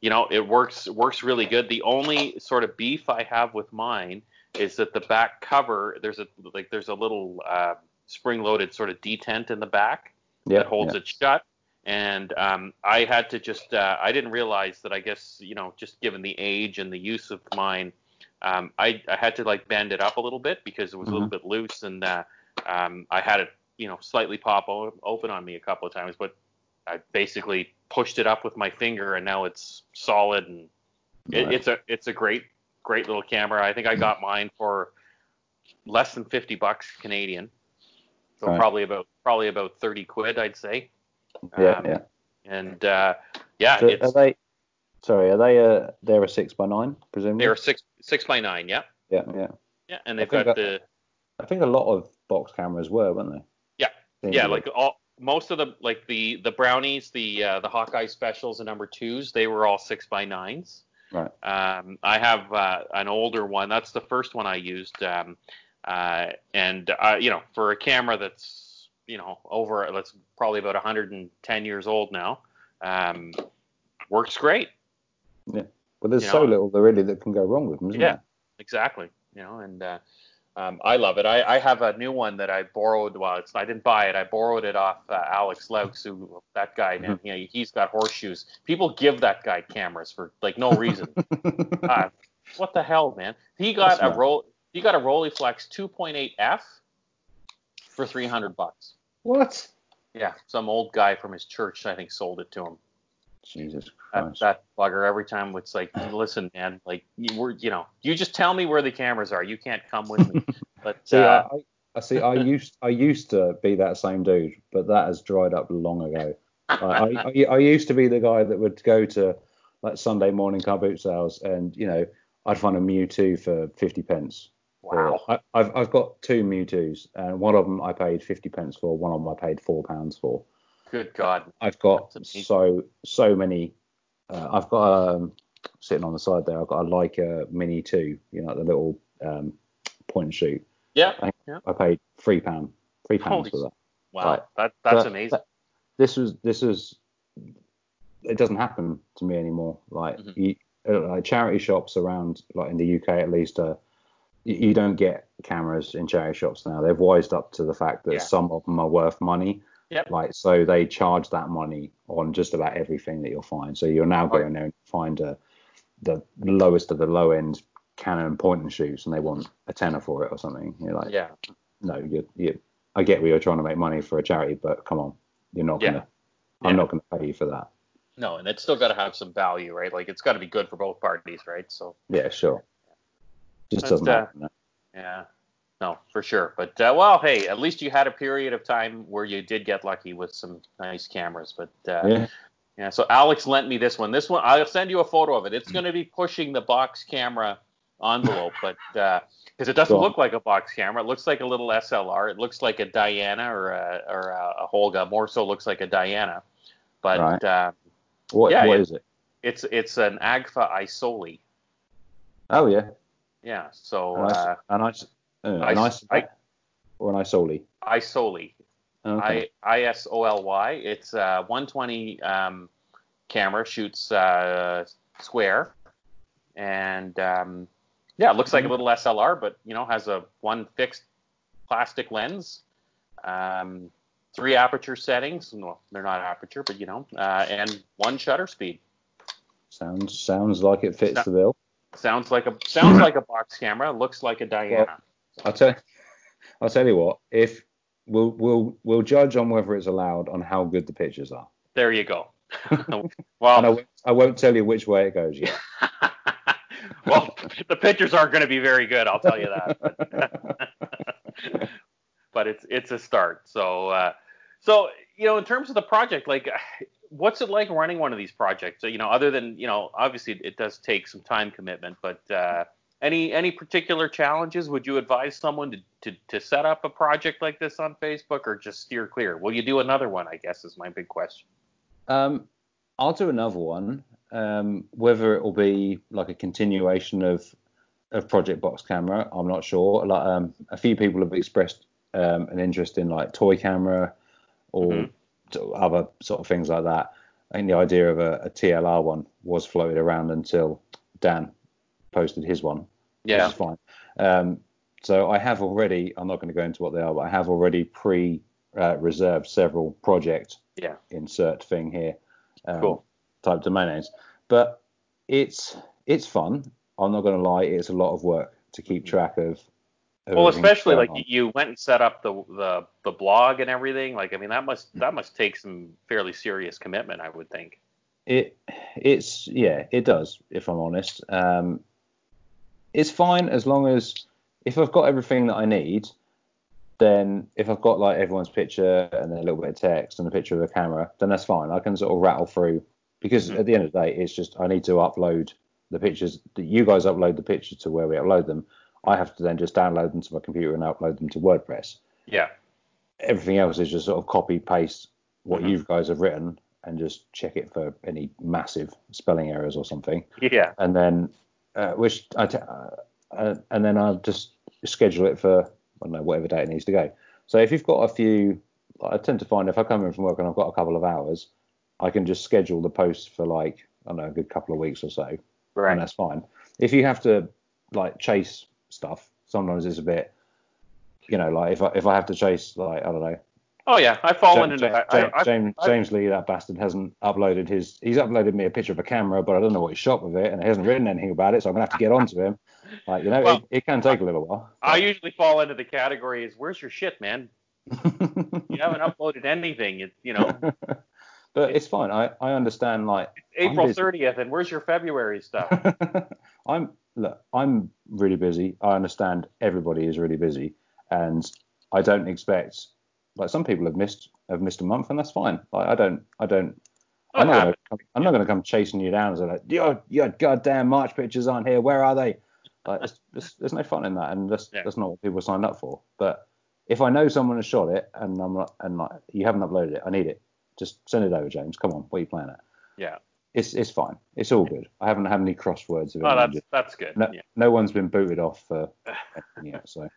you know it works works really good. The only sort of beef I have with mine is that the back cover there's a like there's a little uh, spring-loaded sort of detent in the back yeah, that holds yeah. it shut. And um, I had to just, uh, I didn't realize that I guess, you know, just given the age and the use of mine, um, I, I had to like bend it up a little bit because it was a little bit loose and uh, um, I had it, you know, slightly pop o- open on me a couple of times, but I basically pushed it up with my finger and now it's solid and it, Right. it's a, it's a great, great little camera. I think I got mine for less than 50 bucks Canadian. So Right. probably about probably about 30 quid, I'd say. yeah, Um, yeah. And uh, yeah, So are it's they? Sorry, are they? Uh, they're a six by nine, presumably. they're six six by nine, yeah, Yeah, yeah. yeah, and they've got that- the I think a lot of box cameras were, weren't they? Yeah. Yeah, like all most of the like the the brownies, the uh, the Hawkeye specials, and number twos, they were all six by nines. Right. Um, I have uh, an older one. That's the first one I used. Um, uh, and uh, you know, for a camera that's you know over, that's probably about 110 years old now, um, works great. Yeah. Well, there's you so know- little there really that can go wrong with them, isn't Yeah, exactly. You know, and uh, um, I love it. I, I have a new one that I borrowed. Well, it's I didn't buy it. I borrowed it off uh, Alex Laux, who that guy. Man, you know, he's got horseshoes. People give that guy cameras for like no reason. <laughs> uh, what the hell, man? He got That's a roll. He got a Rolleiflex 2.8f for 300 bucks. what? Yeah, some old guy from his church, I think, sold it to him. Jesus That, Christ. that bugger every time it's like, listen, man, like you were, you know, you just tell me where the cameras are. You can't come with me. <laughs> But See, uh, I, I see. I used I used to be that same dude, but that has dried up long ago. I, I, I used to be the guy that would go to like Sunday morning car boot sales, and you know I'd find a Mju II for fifty pence. Wow. I, have I've got two Mju II's, and one of them I paid fifty pence for, one of them I paid four pounds for. Good God. I've got so so many. Uh, I've got um, sitting on the side there. I've got a Leica Mini Two, you know, the little um, point and shoot. Yeah. I, yeah. I paid three pound, three pounds for that. Wow, right. that that's but, amazing. this was this was. It doesn't happen to me anymore. Like, mm-hmm. you, uh, like charity shops around, like in the UK at least, uh, you, you, don't get cameras in charity shops now. They've wised up to the fact that yeah. some of them are worth money. Yep. Like so, they charge that money on just about everything that you'll find. So you're now going there and find a, the lowest of the low end Canon point and shoots and they want a tenner for it or something. You're like, yeah, no, you, you, I get where you're trying to make money for a charity, but come on, you're not yeah. gonna, I'm yeah. not gonna pay you for that. No, and it's still got to have some value, right? Like it's got to be good for both parties, right? So yeah, sure. Just doesn't uh, happen. No. Yeah, no, for sure. But uh, well, hey, at least you had a period of time where you did get lucky with some nice cameras. But uh, yeah. Yeah, so Alex lent me this one. This one, I'll send you a photo of it. It's going to be pushing the box camera envelope, <laughs> but because uh, it doesn't look like a box camera, it looks like a little SLR. It looks like a Diana or a, or a, Holga. More so, looks like a Diana. But right. uh, what yeah, what it, is it? It's it's an Agfa Isoly. Oh yeah. Yeah. So a nice, uh, a nice, uh, a nice I, or an Isoly. Isoly. Okay. I I S O L Y. It's a 120 um, camera, shoots uh, square, and um, yeah, it looks like a little SLR, but you know has a one fixed plastic lens, um, three aperture settings. Well, they're not aperture, but you know, uh, and one shutter speed. Sounds sounds like it fits so, the bill. Sounds like a sounds like a box camera. Looks like a Diana. Well, I'll tell I'll tell you what. If we'll we'll we'll judge on whether it's allowed on how good the pictures are. There you go. <laughs> well, I won't, I won't tell you which way it goes yet. <laughs> well, the pictures aren't going to be very good, I'll tell you that. <laughs> but it's it's a start. So uh, so you know, in terms of the project, like, what's it like running one of these projects? So, you know, other than you know, obviously it does take some time commitment, but uh, any any particular challenges? Would you advise someone to, to to set up a project like this on Facebook, or just steer clear? Will you do another one? I guess is my big question. Um, I'll do another one. Um, whether it will be like a continuation of of Project Box Camera, I'm not sure. Like um, a few people have expressed um, an interest in like toy camera or mm-hmm. other sort of things like that. I think the idea of a, a, TLR one was floated around until Dan posted his one. Yeah, which fine. Um, so I have already. I'm not going to go into what they are, but I have already pre uh, reserved several project yeah. insert thing here um, cool. type domain names. But it's it's fun. I'm not going to lie, it's a lot of work to keep mm-hmm. track of. well, especially like on. you went and set up the, the the blog and everything. Like, I mean, that must that must take some fairly serious commitment, I would think. It it's yeah, it does. If I'm honest, um, it's fine as long as if I've got everything that I need then if I've got like everyone's picture and then a little bit of text and a picture of a camera, then that's fine. I can sort of rattle through because mm-hmm. at the end of the day, it's just I need to upload the pictures. That you guys upload the pictures to where we upload them. I have to then just download them to my computer and upload them to WordPress. Yeah. Everything else is just sort of copy paste what mm-hmm. you guys have written and just check it for any massive spelling errors or something. Yeah. And then uh, which I t- uh, uh, and then I'll just schedule it for I don't know, whatever date it needs to go. So if you've got a few, I tend to find if I come in from work and I've got a couple of hours, I can just schedule the post for like, I don't know, a good couple of weeks or so. Right. And that's fine. If you have to like chase stuff, sometimes it's a bit, you know, like if I, if I have to chase like, I don't know, Oh yeah, I fall James, into that. James, I, I, James, I, James Lee, that bastard, hasn't uploaded his. He's uploaded me a picture of a camera, but I don't know what he shot with it, and he hasn't written anything about it, so I'm gonna have to get onto him. Like you know, well, it, it, can take a little while. I usually fall into the category is where's your shit, man? <laughs> you haven't uploaded anything. It, you know. <laughs> but it's, it's fine. I, I understand. Like April 30th, and where's your February stuff? <laughs> I'm look. I'm really busy. I understand everybody is really busy, and I don't expect like some people have missed have missed a month, and that's fine. Like I don't I don't. Oh, I'm not, gonna, come- I'm not gonna come chasing you down and say like, your your goddamn March pictures aren't here. Where are they? Like, it's, it's, there's no fun in that, and that's Yeah. that's not what people signed up for. But if I know someone has shot it and I'm not, and like you haven't uploaded it, I need it. Just send it over, James. Come on, what are you playing at? Yeah. It's it's fine. It's all good. I haven't had any crosswords of it. Oh, that's that's good. no, Yeah. no one's been booted off for <sighs> anything yet, so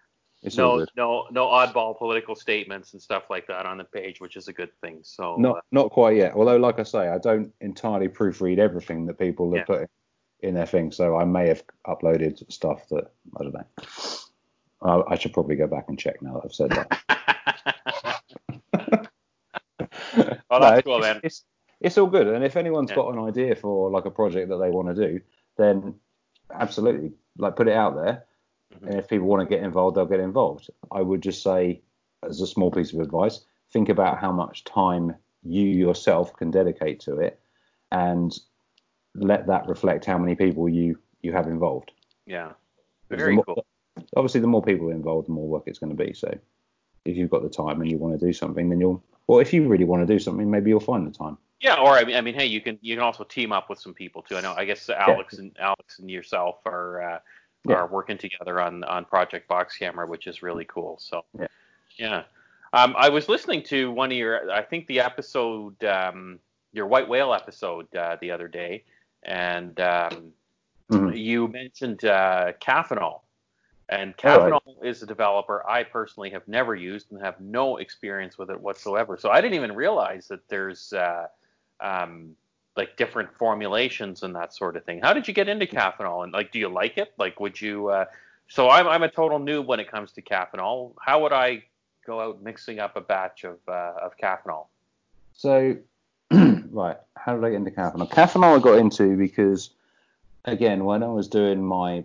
it's No, no, no oddball political statements and stuff like that on the page, which is a good thing. So, Not uh, not quite yet. Although, like I say, I don't entirely proofread everything that people have Yeah. put in their thing, so I may have uploaded stuff that I don't know. Uh, I should probably go back and check now that I've said that. <laughs> <laughs> No, that's it's, cool, man. It's, it's all good, and if anyone's Yeah. got an idea for like a project that they want to do, then absolutely, like put it out there. Mhm. And if people want to get involved, they'll get involved. I would just say, as a small piece of advice, think about how much time you yourself can dedicate to it, and let that reflect how many people you you have involved. yeah, very more- cool. Obviously, the more people involved, the more work it's going to be. So, if you've got the time and you want to do something, then you'll. Or if you really want to do something, maybe you'll find the time. Yeah, or I mean, I mean, hey, you can you can also team up with some people too. I know, I guess Alex and Alex and yourself are uh, Yeah. are working together on on Project Box Camera, which is really cool. So, Yeah. yeah. Um, I was listening to one of your, I think the episode, um, your white whale episode uh, the other day, and um, Mhm. you mentioned uh, Caffenol. And All right. Is a developer I personally have never used and have no experience with it whatsoever. So I didn't even realize that there's uh, um, like different formulations and that sort of thing. How did you get into Caffenol? And like, do you like it? Like, would you? Uh, so I'm I'm a total noob when it comes to Caffenol. How would I go out mixing up a batch of uh, of Caffenol? So, <clears throat> right, how did I get into Caffenol? Caffenol I got into because, again, when I was doing my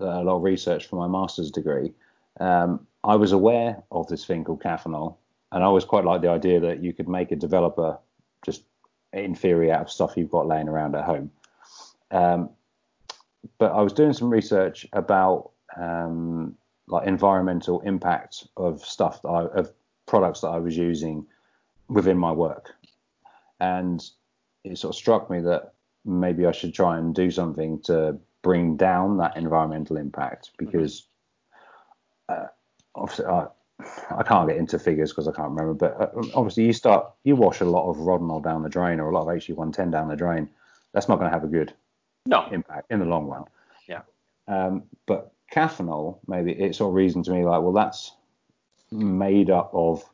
uh, a lot of research for my master's degree, um, I was aware of this thing called Caffenol, and I always quite liked the idea that you could make a developer in theory out of stuff you've got laying around at home. Um, but I was doing some research about um, like environmental impact of stuff that I, of products that I was using within my work, and it sort of struck me that maybe I should try and do something to bring down that environmental impact because uh, obviously I can't get into figures because I can't remember, but uh, obviously you start you wash a lot of Rodinal down the drain or a lot of HC110 down the drain, that's not going to have a good No. impact in the long run. Yeah. Um, but Caffenol, maybe it's all of reasoned to me like, well, that's made up of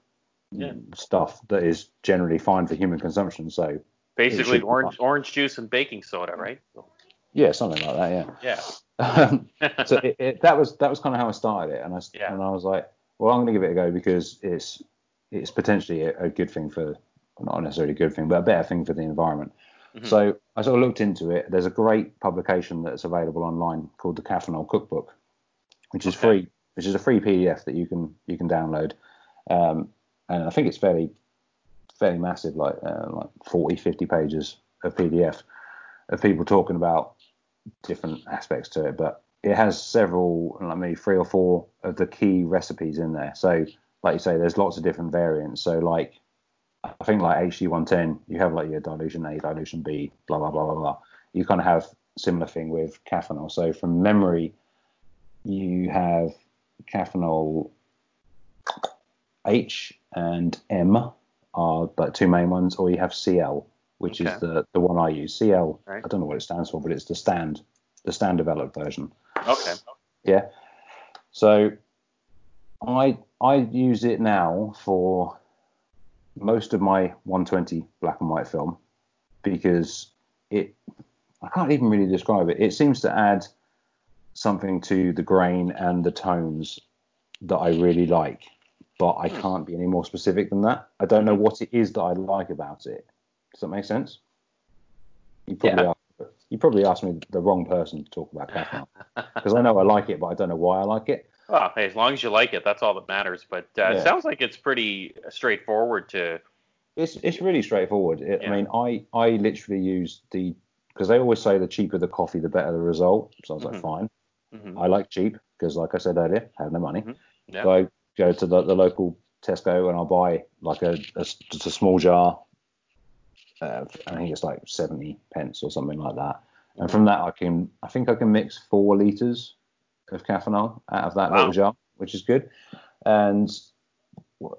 Yeah. stuff that is generally fine for human consumption. So Basically, orange orange juice and baking soda, right? yeah, something like that. Yeah. Yeah. Um, <laughs> so it, it, that was that was kind of how I started it, and I Yeah. and I was like, well, I'm going to give it a go because it's it's potentially a, a good thing for not necessarily a good thing, but a better thing for the environment. Mhm. So I sort of looked into it. There's a great publication that's available online called the Caffenol Cookbook, which is Okay. free, which is a free PDF that you can you can download, um, and I think it's fairly fairly massive, like uh, like 40, 50 pages of PDF of people talking about different aspects to it, but it has several, like maybe three or four of the key recipes in there. So, like you say, there's lots of different variants. So, like, I think like HC110, you have like your dilution A, dilution B, blah blah blah blah blah. You kind of have similar thing with Caffenol. So, from memory, you have Caffenol H and M are like two main ones, or you have CL, which Okay. is the the one I use. CL, Right. I don't know what it stands for, but it's the stand, the stand developed version. Okay. Yeah. So I I use it now for most of my 120 black and white film because it I can't even really describe it. It seems to add something to the grain and the tones that I really like, but I hmm. can't be any more specific than that. I don't know hmm. what it is that I like about it. Does that make sense? You probably Yeah. asked, you probably asked me the wrong person to talk about Caffenol because I know I like it, but I don't know why I like it. Well, hey, as long as you like it, that's all that matters. But uh, it sounds like it's pretty straightforward to. It's it's really straightforward. It, Yeah. I mean, I I literally use the because they always say the cheaper the coffee, the better the result. So I was Mhm. like, fine. Mhm. I like cheap because, like I said earlier, I have no money. Mhm. Yeah. So I go to the, the local Tesco and I'll buy like a, a just a small jar. Uh, I think it's like 70 pence or something like that. And from that, I can I think I can mix four liters of Caffenol out of that Wow. little jar, which is good. And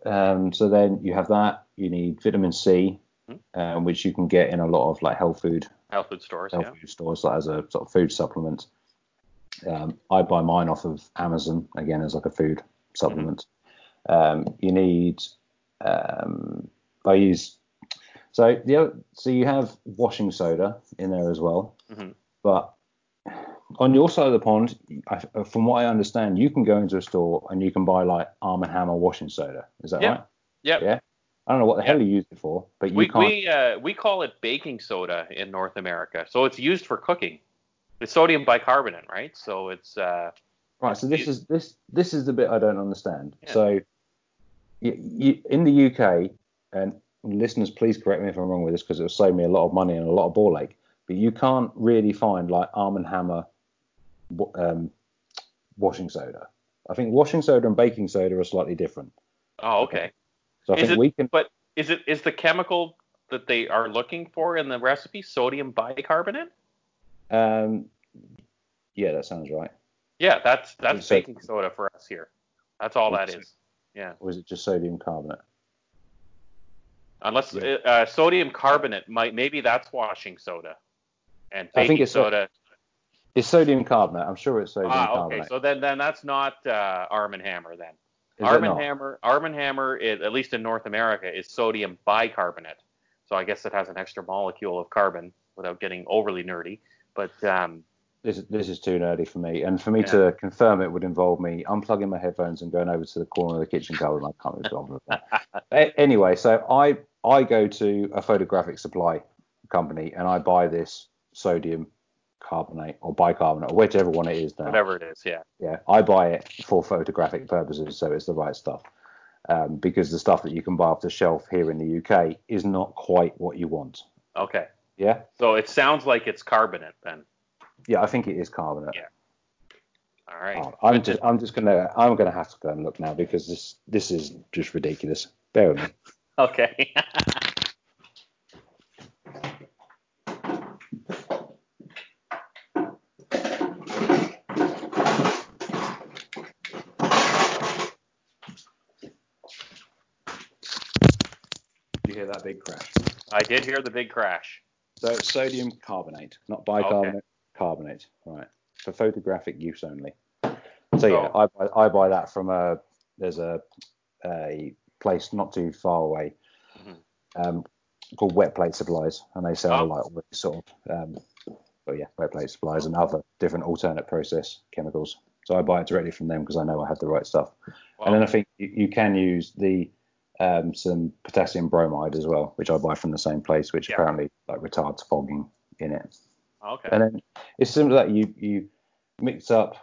um, so then you have that. You need vitamin C, um, which you can get in a lot of like health food Health food stores. health Yeah. food stores like, as a sort of food supplement. Um, I buy mine off of Amazon again as like a food supplement. Um, you need um, I use so the other, so you have washing soda in there as well, Mhm. but on your side of the pond, I, from what I understand, you can go into a store and you can buy like Arm and Hammer washing soda. Is that Yeah. right? Yeah. Yeah. I don't know what the hell you use it for, but you We can't. we uh, we call it baking soda in North America, so it's used for cooking. It's sodium bicarbonate, right? So it's uh, Right. So this is this this is the bit I don't understand. Yeah. So, you, you, in the UK, and listeners, please correct me if I'm wrong with this because it will save me a lot of money and a lot of ball ache. But you can't really find like Arm and Hammer um, washing soda. I think washing soda and baking soda are slightly different. oh okay. So I Is think it- we can. But is it is the chemical that they are looking for in the recipe sodium bicarbonate? Um, yeah, that sounds right. Yeah, that's that's baking soda for us here. That's all that is. Yeah, Or is it just sodium carbonate? Unless Yeah. uh, sodium carbonate might maybe that's washing soda, and I think baking it's so- soda. It's sodium carbonate. I'm sure it's sodium carbonate. Ah, okay. carbonate. So then then that's not uh, Arm and Hammer then. Is Arm and? Hammer, Arm and Hammer, is, at least in North America, is sodium bicarbonate. So I guess it has an extra molecule of carbon without getting overly nerdy. But um, this this is too nerdy for me. And for me Yeah. to confirm it would involve me unplugging my headphones and going over to the corner of the kitchen and I can't be bothered with that. A- anyway, so I I go to a photographic supply company and I buy this sodium carbonate or bicarbonate or whichever one it is now. whatever it is, yeah. Yeah, I buy it for photographic purposes, so it's the right stuff. Um, because the stuff that you can buy off the shelf here in the UK is not quite what you want. Okay. Yeah, So it sounds like it's carbonate then. yeah, I think it is carbonate. Yeah. All right. Oh, I'm just, I'm just gonna, I'm gonna have to go and look now because this, this is just ridiculous. Bear with me. Okay. You hear that big crash? I did hear the big crash. So it's sodium carbonate, not bicarbonate, carbonate, right? For photographic use only. So yeah, So- I buy, I buy that from a, there's a, a place not too far away, Mhm. um, called Wet Plate Supplies, and they sell Oh. like all these sort of, um, well yeah, wet plate supplies and other different alternate process chemicals. So I buy it directly from them because I know I have the right stuff. And then I think you, you can use the um, some potassium bromide as well, which I buy from the same place, which Yeah. apparently like retards fogging in it. okay. And then it's similar to that you you mix up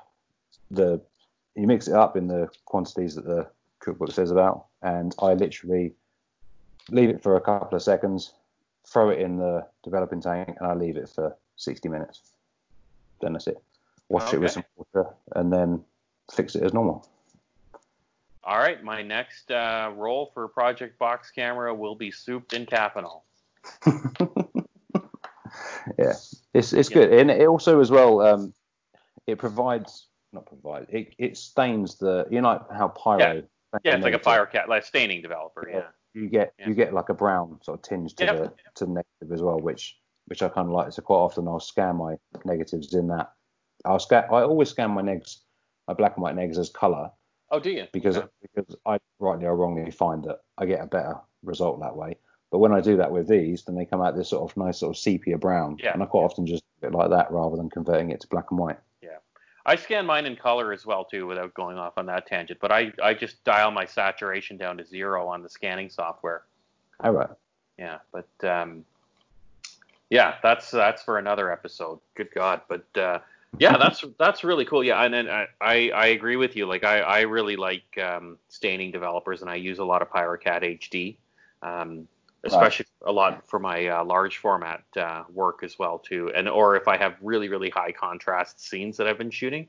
the you mix it up in the quantities that the cookbook says about, and I literally leave it for a couple of seconds, throw it in the developing tank, and I leave it for 60 minutes. Then that's it. Wash it with some water, and then fix it as normal. All right. My next uh, role for Project Box Camera will be souped in Caffenol. <laughs> yeah, it's it's Yeah. good, and it also as well um, it provides not provides it it stains the you know how pyro Yeah. Yeah, it's like a fire cat, like staining developer. Yeah. you get Yeah. you get like a brown sort of tinge to Yep. the to the negative as well, which which I kind of like. So quite often I'll scan my negatives in that. I'll scan. I always scan my negs, my black and white negs as color Oh, do you? because Okay. because I rightly or wrongly find that I get a better result that way. But when I do that with these, then they come out this sort of nice sort of sepia brown, Yeah. and I quite often just do it like that rather than converting it to black and white. I scan mine in color as well too, without going off on that tangent. But I, I just dial my saturation down to zero on the scanning software. All right. Yeah, but um, yeah, that's that's for another episode. Good God, but uh, yeah, that's <laughs> that's really cool. Yeah, and, and I, I I agree with you. Like I I really like um, staining developers, and I use a lot of Pyrocat HD, um, especially a lot for my uh, large format uh, work as well too. And or if I have really really high contrast scenes that I've been shooting,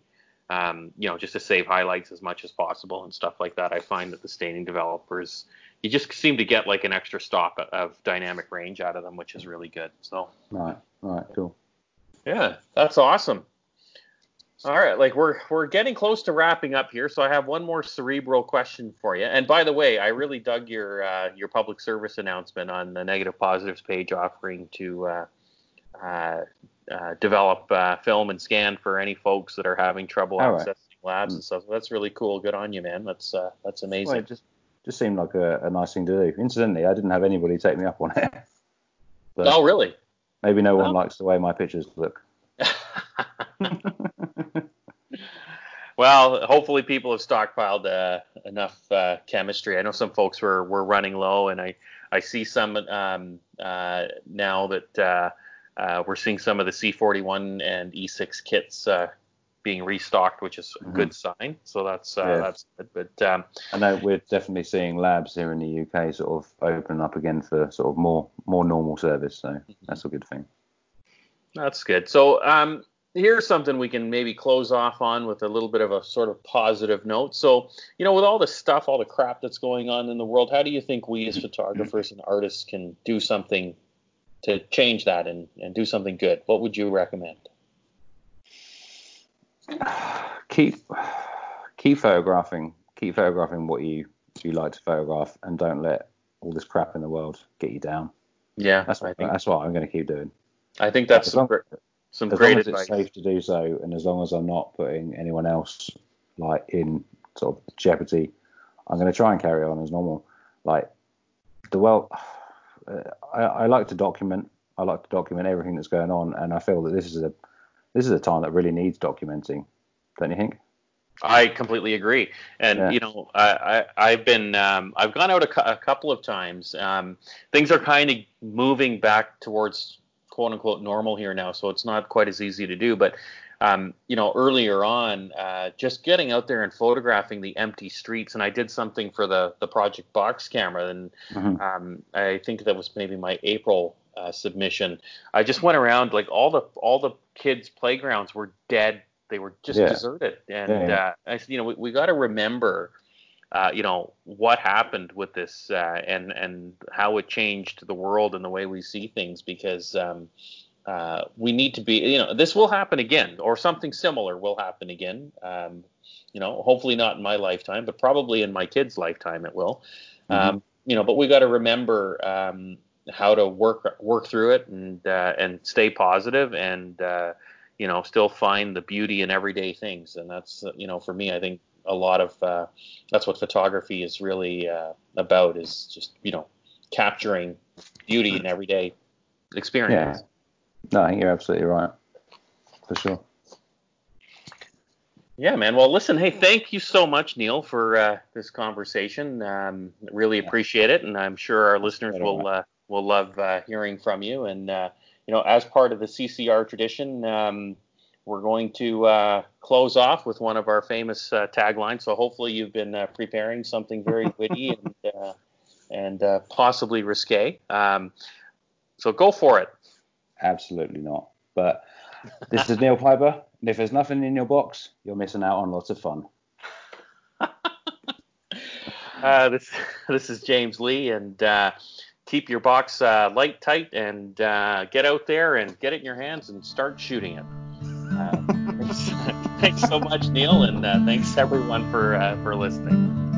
um, you know, just to save highlights as much as possible and stuff like that. I find that the staining developers, you just seem to get like an extra stop of dynamic range out of them, which is really good. So. Right. Right. Cool. Yeah, that's awesome. All right, like we're we're getting close to wrapping up here, so I have one more cerebral question for you. And by the way, I really dug your uh, your public service announcement on the negative positives page, offering to uh, uh, uh develop uh, film and scan for any folks that are having trouble All accessing right. labs mm. and stuff. So that's really cool. Good on you, man. That's uh, that's amazing. Well, just just seemed like a, a, nice thing to do. Incidentally, I didn't have anybody take me up on it. <laughs> oh, really? Maybe no one likes the way my pictures look. <laughs> <laughs> <laughs> well, hopefully people have stockpiled uh, enough uh, chemistry. I know some folks were, were running low, and I, I see some um, uh, now that uh, uh, we're seeing some of the C41 and E6 kits uh, being restocked, which is a mm-hmm. good sign. So that's yeah. that's good. But um, I know we're definitely seeing labs here in the UK sort of open up again for sort of more more normal service. So mm-hmm. that's a good thing. That's good. So um, here's something we can maybe close off on with a little bit of a sort of positive note. So, you know, with all the stuff, all the crap that's going on in the world, how do you think we as photographers and artists can do something to change that and, and do something good? What would you recommend? Keep keep photographing. Keep photographing what you you like to photograph, and don't let all this crap in the world get you down. Yeah, that's what I think, that's what I'm going to keep doing. I think that's yeah, some as great long as advice. it's safe to do so, and as long as I'm not putting anyone else like in sort of jeopardy, I'm going to try and carry on as normal. Like the well, uh, <sighs> I, I like to document. I like to document everything that's going on, and I feel that this is a this is a time that really needs documenting. Don't you think? I completely agree, and yeah. you know, I, I have been um, I've gone out a, cu- a couple of times. Um, things are kind of moving back towards quote unquote normal here now, so it's not quite as easy to do. But um, you know, earlier on, uh, just getting out there and photographing the empty streets, and I did something for the the Project Box camera, and mm-hmm. um, I think that was maybe my April uh, submission. I just went around like all the all the kids' playgrounds were dead. They were just yeah. deserted, and yeah, yeah. Uh, I, you know, we, we got to remember uh, you know what happened with this uh, and and how it changed the world and the way we see things because um, uh, we need to be you know this will happen again or something similar will happen again. Um, you know hopefully not in my lifetime but probably in my kids lifetime it will. Mm-hmm. um, you know but we got to remember um, how to work work through it and uh, and stay positive and uh, you know still find the beauty in everyday things. And that's you know for me I think a lot of uh, that's what photography is really uh, about is just you know capturing beauty in everyday experience. Yeah. No, I think you're absolutely right. For sure. Yeah, man. Well, listen, hey, thank you so much, Neil, for uh, this conversation. Um, really appreciate it, and I'm sure our listeners will uh, will love uh, hearing from you. And uh, you know, as part of the CCR tradition, um, we're going to uh, close off with one of our famous uh, taglines. So hopefully you've been uh, preparing something very <laughs> witty and, uh, and uh, possibly risque. Um, so go for it. Absolutely not. But this is Neil Piper, and if there's nothing in your box, you're missing out on lots of fun. <laughs> Uh, this <laughs> this is James Lee, and keep your box light, tight, and get out there and get it in your hands and start shooting it. Thanks, thanks so much, Neil, and uh, thanks everyone for uh, for listening.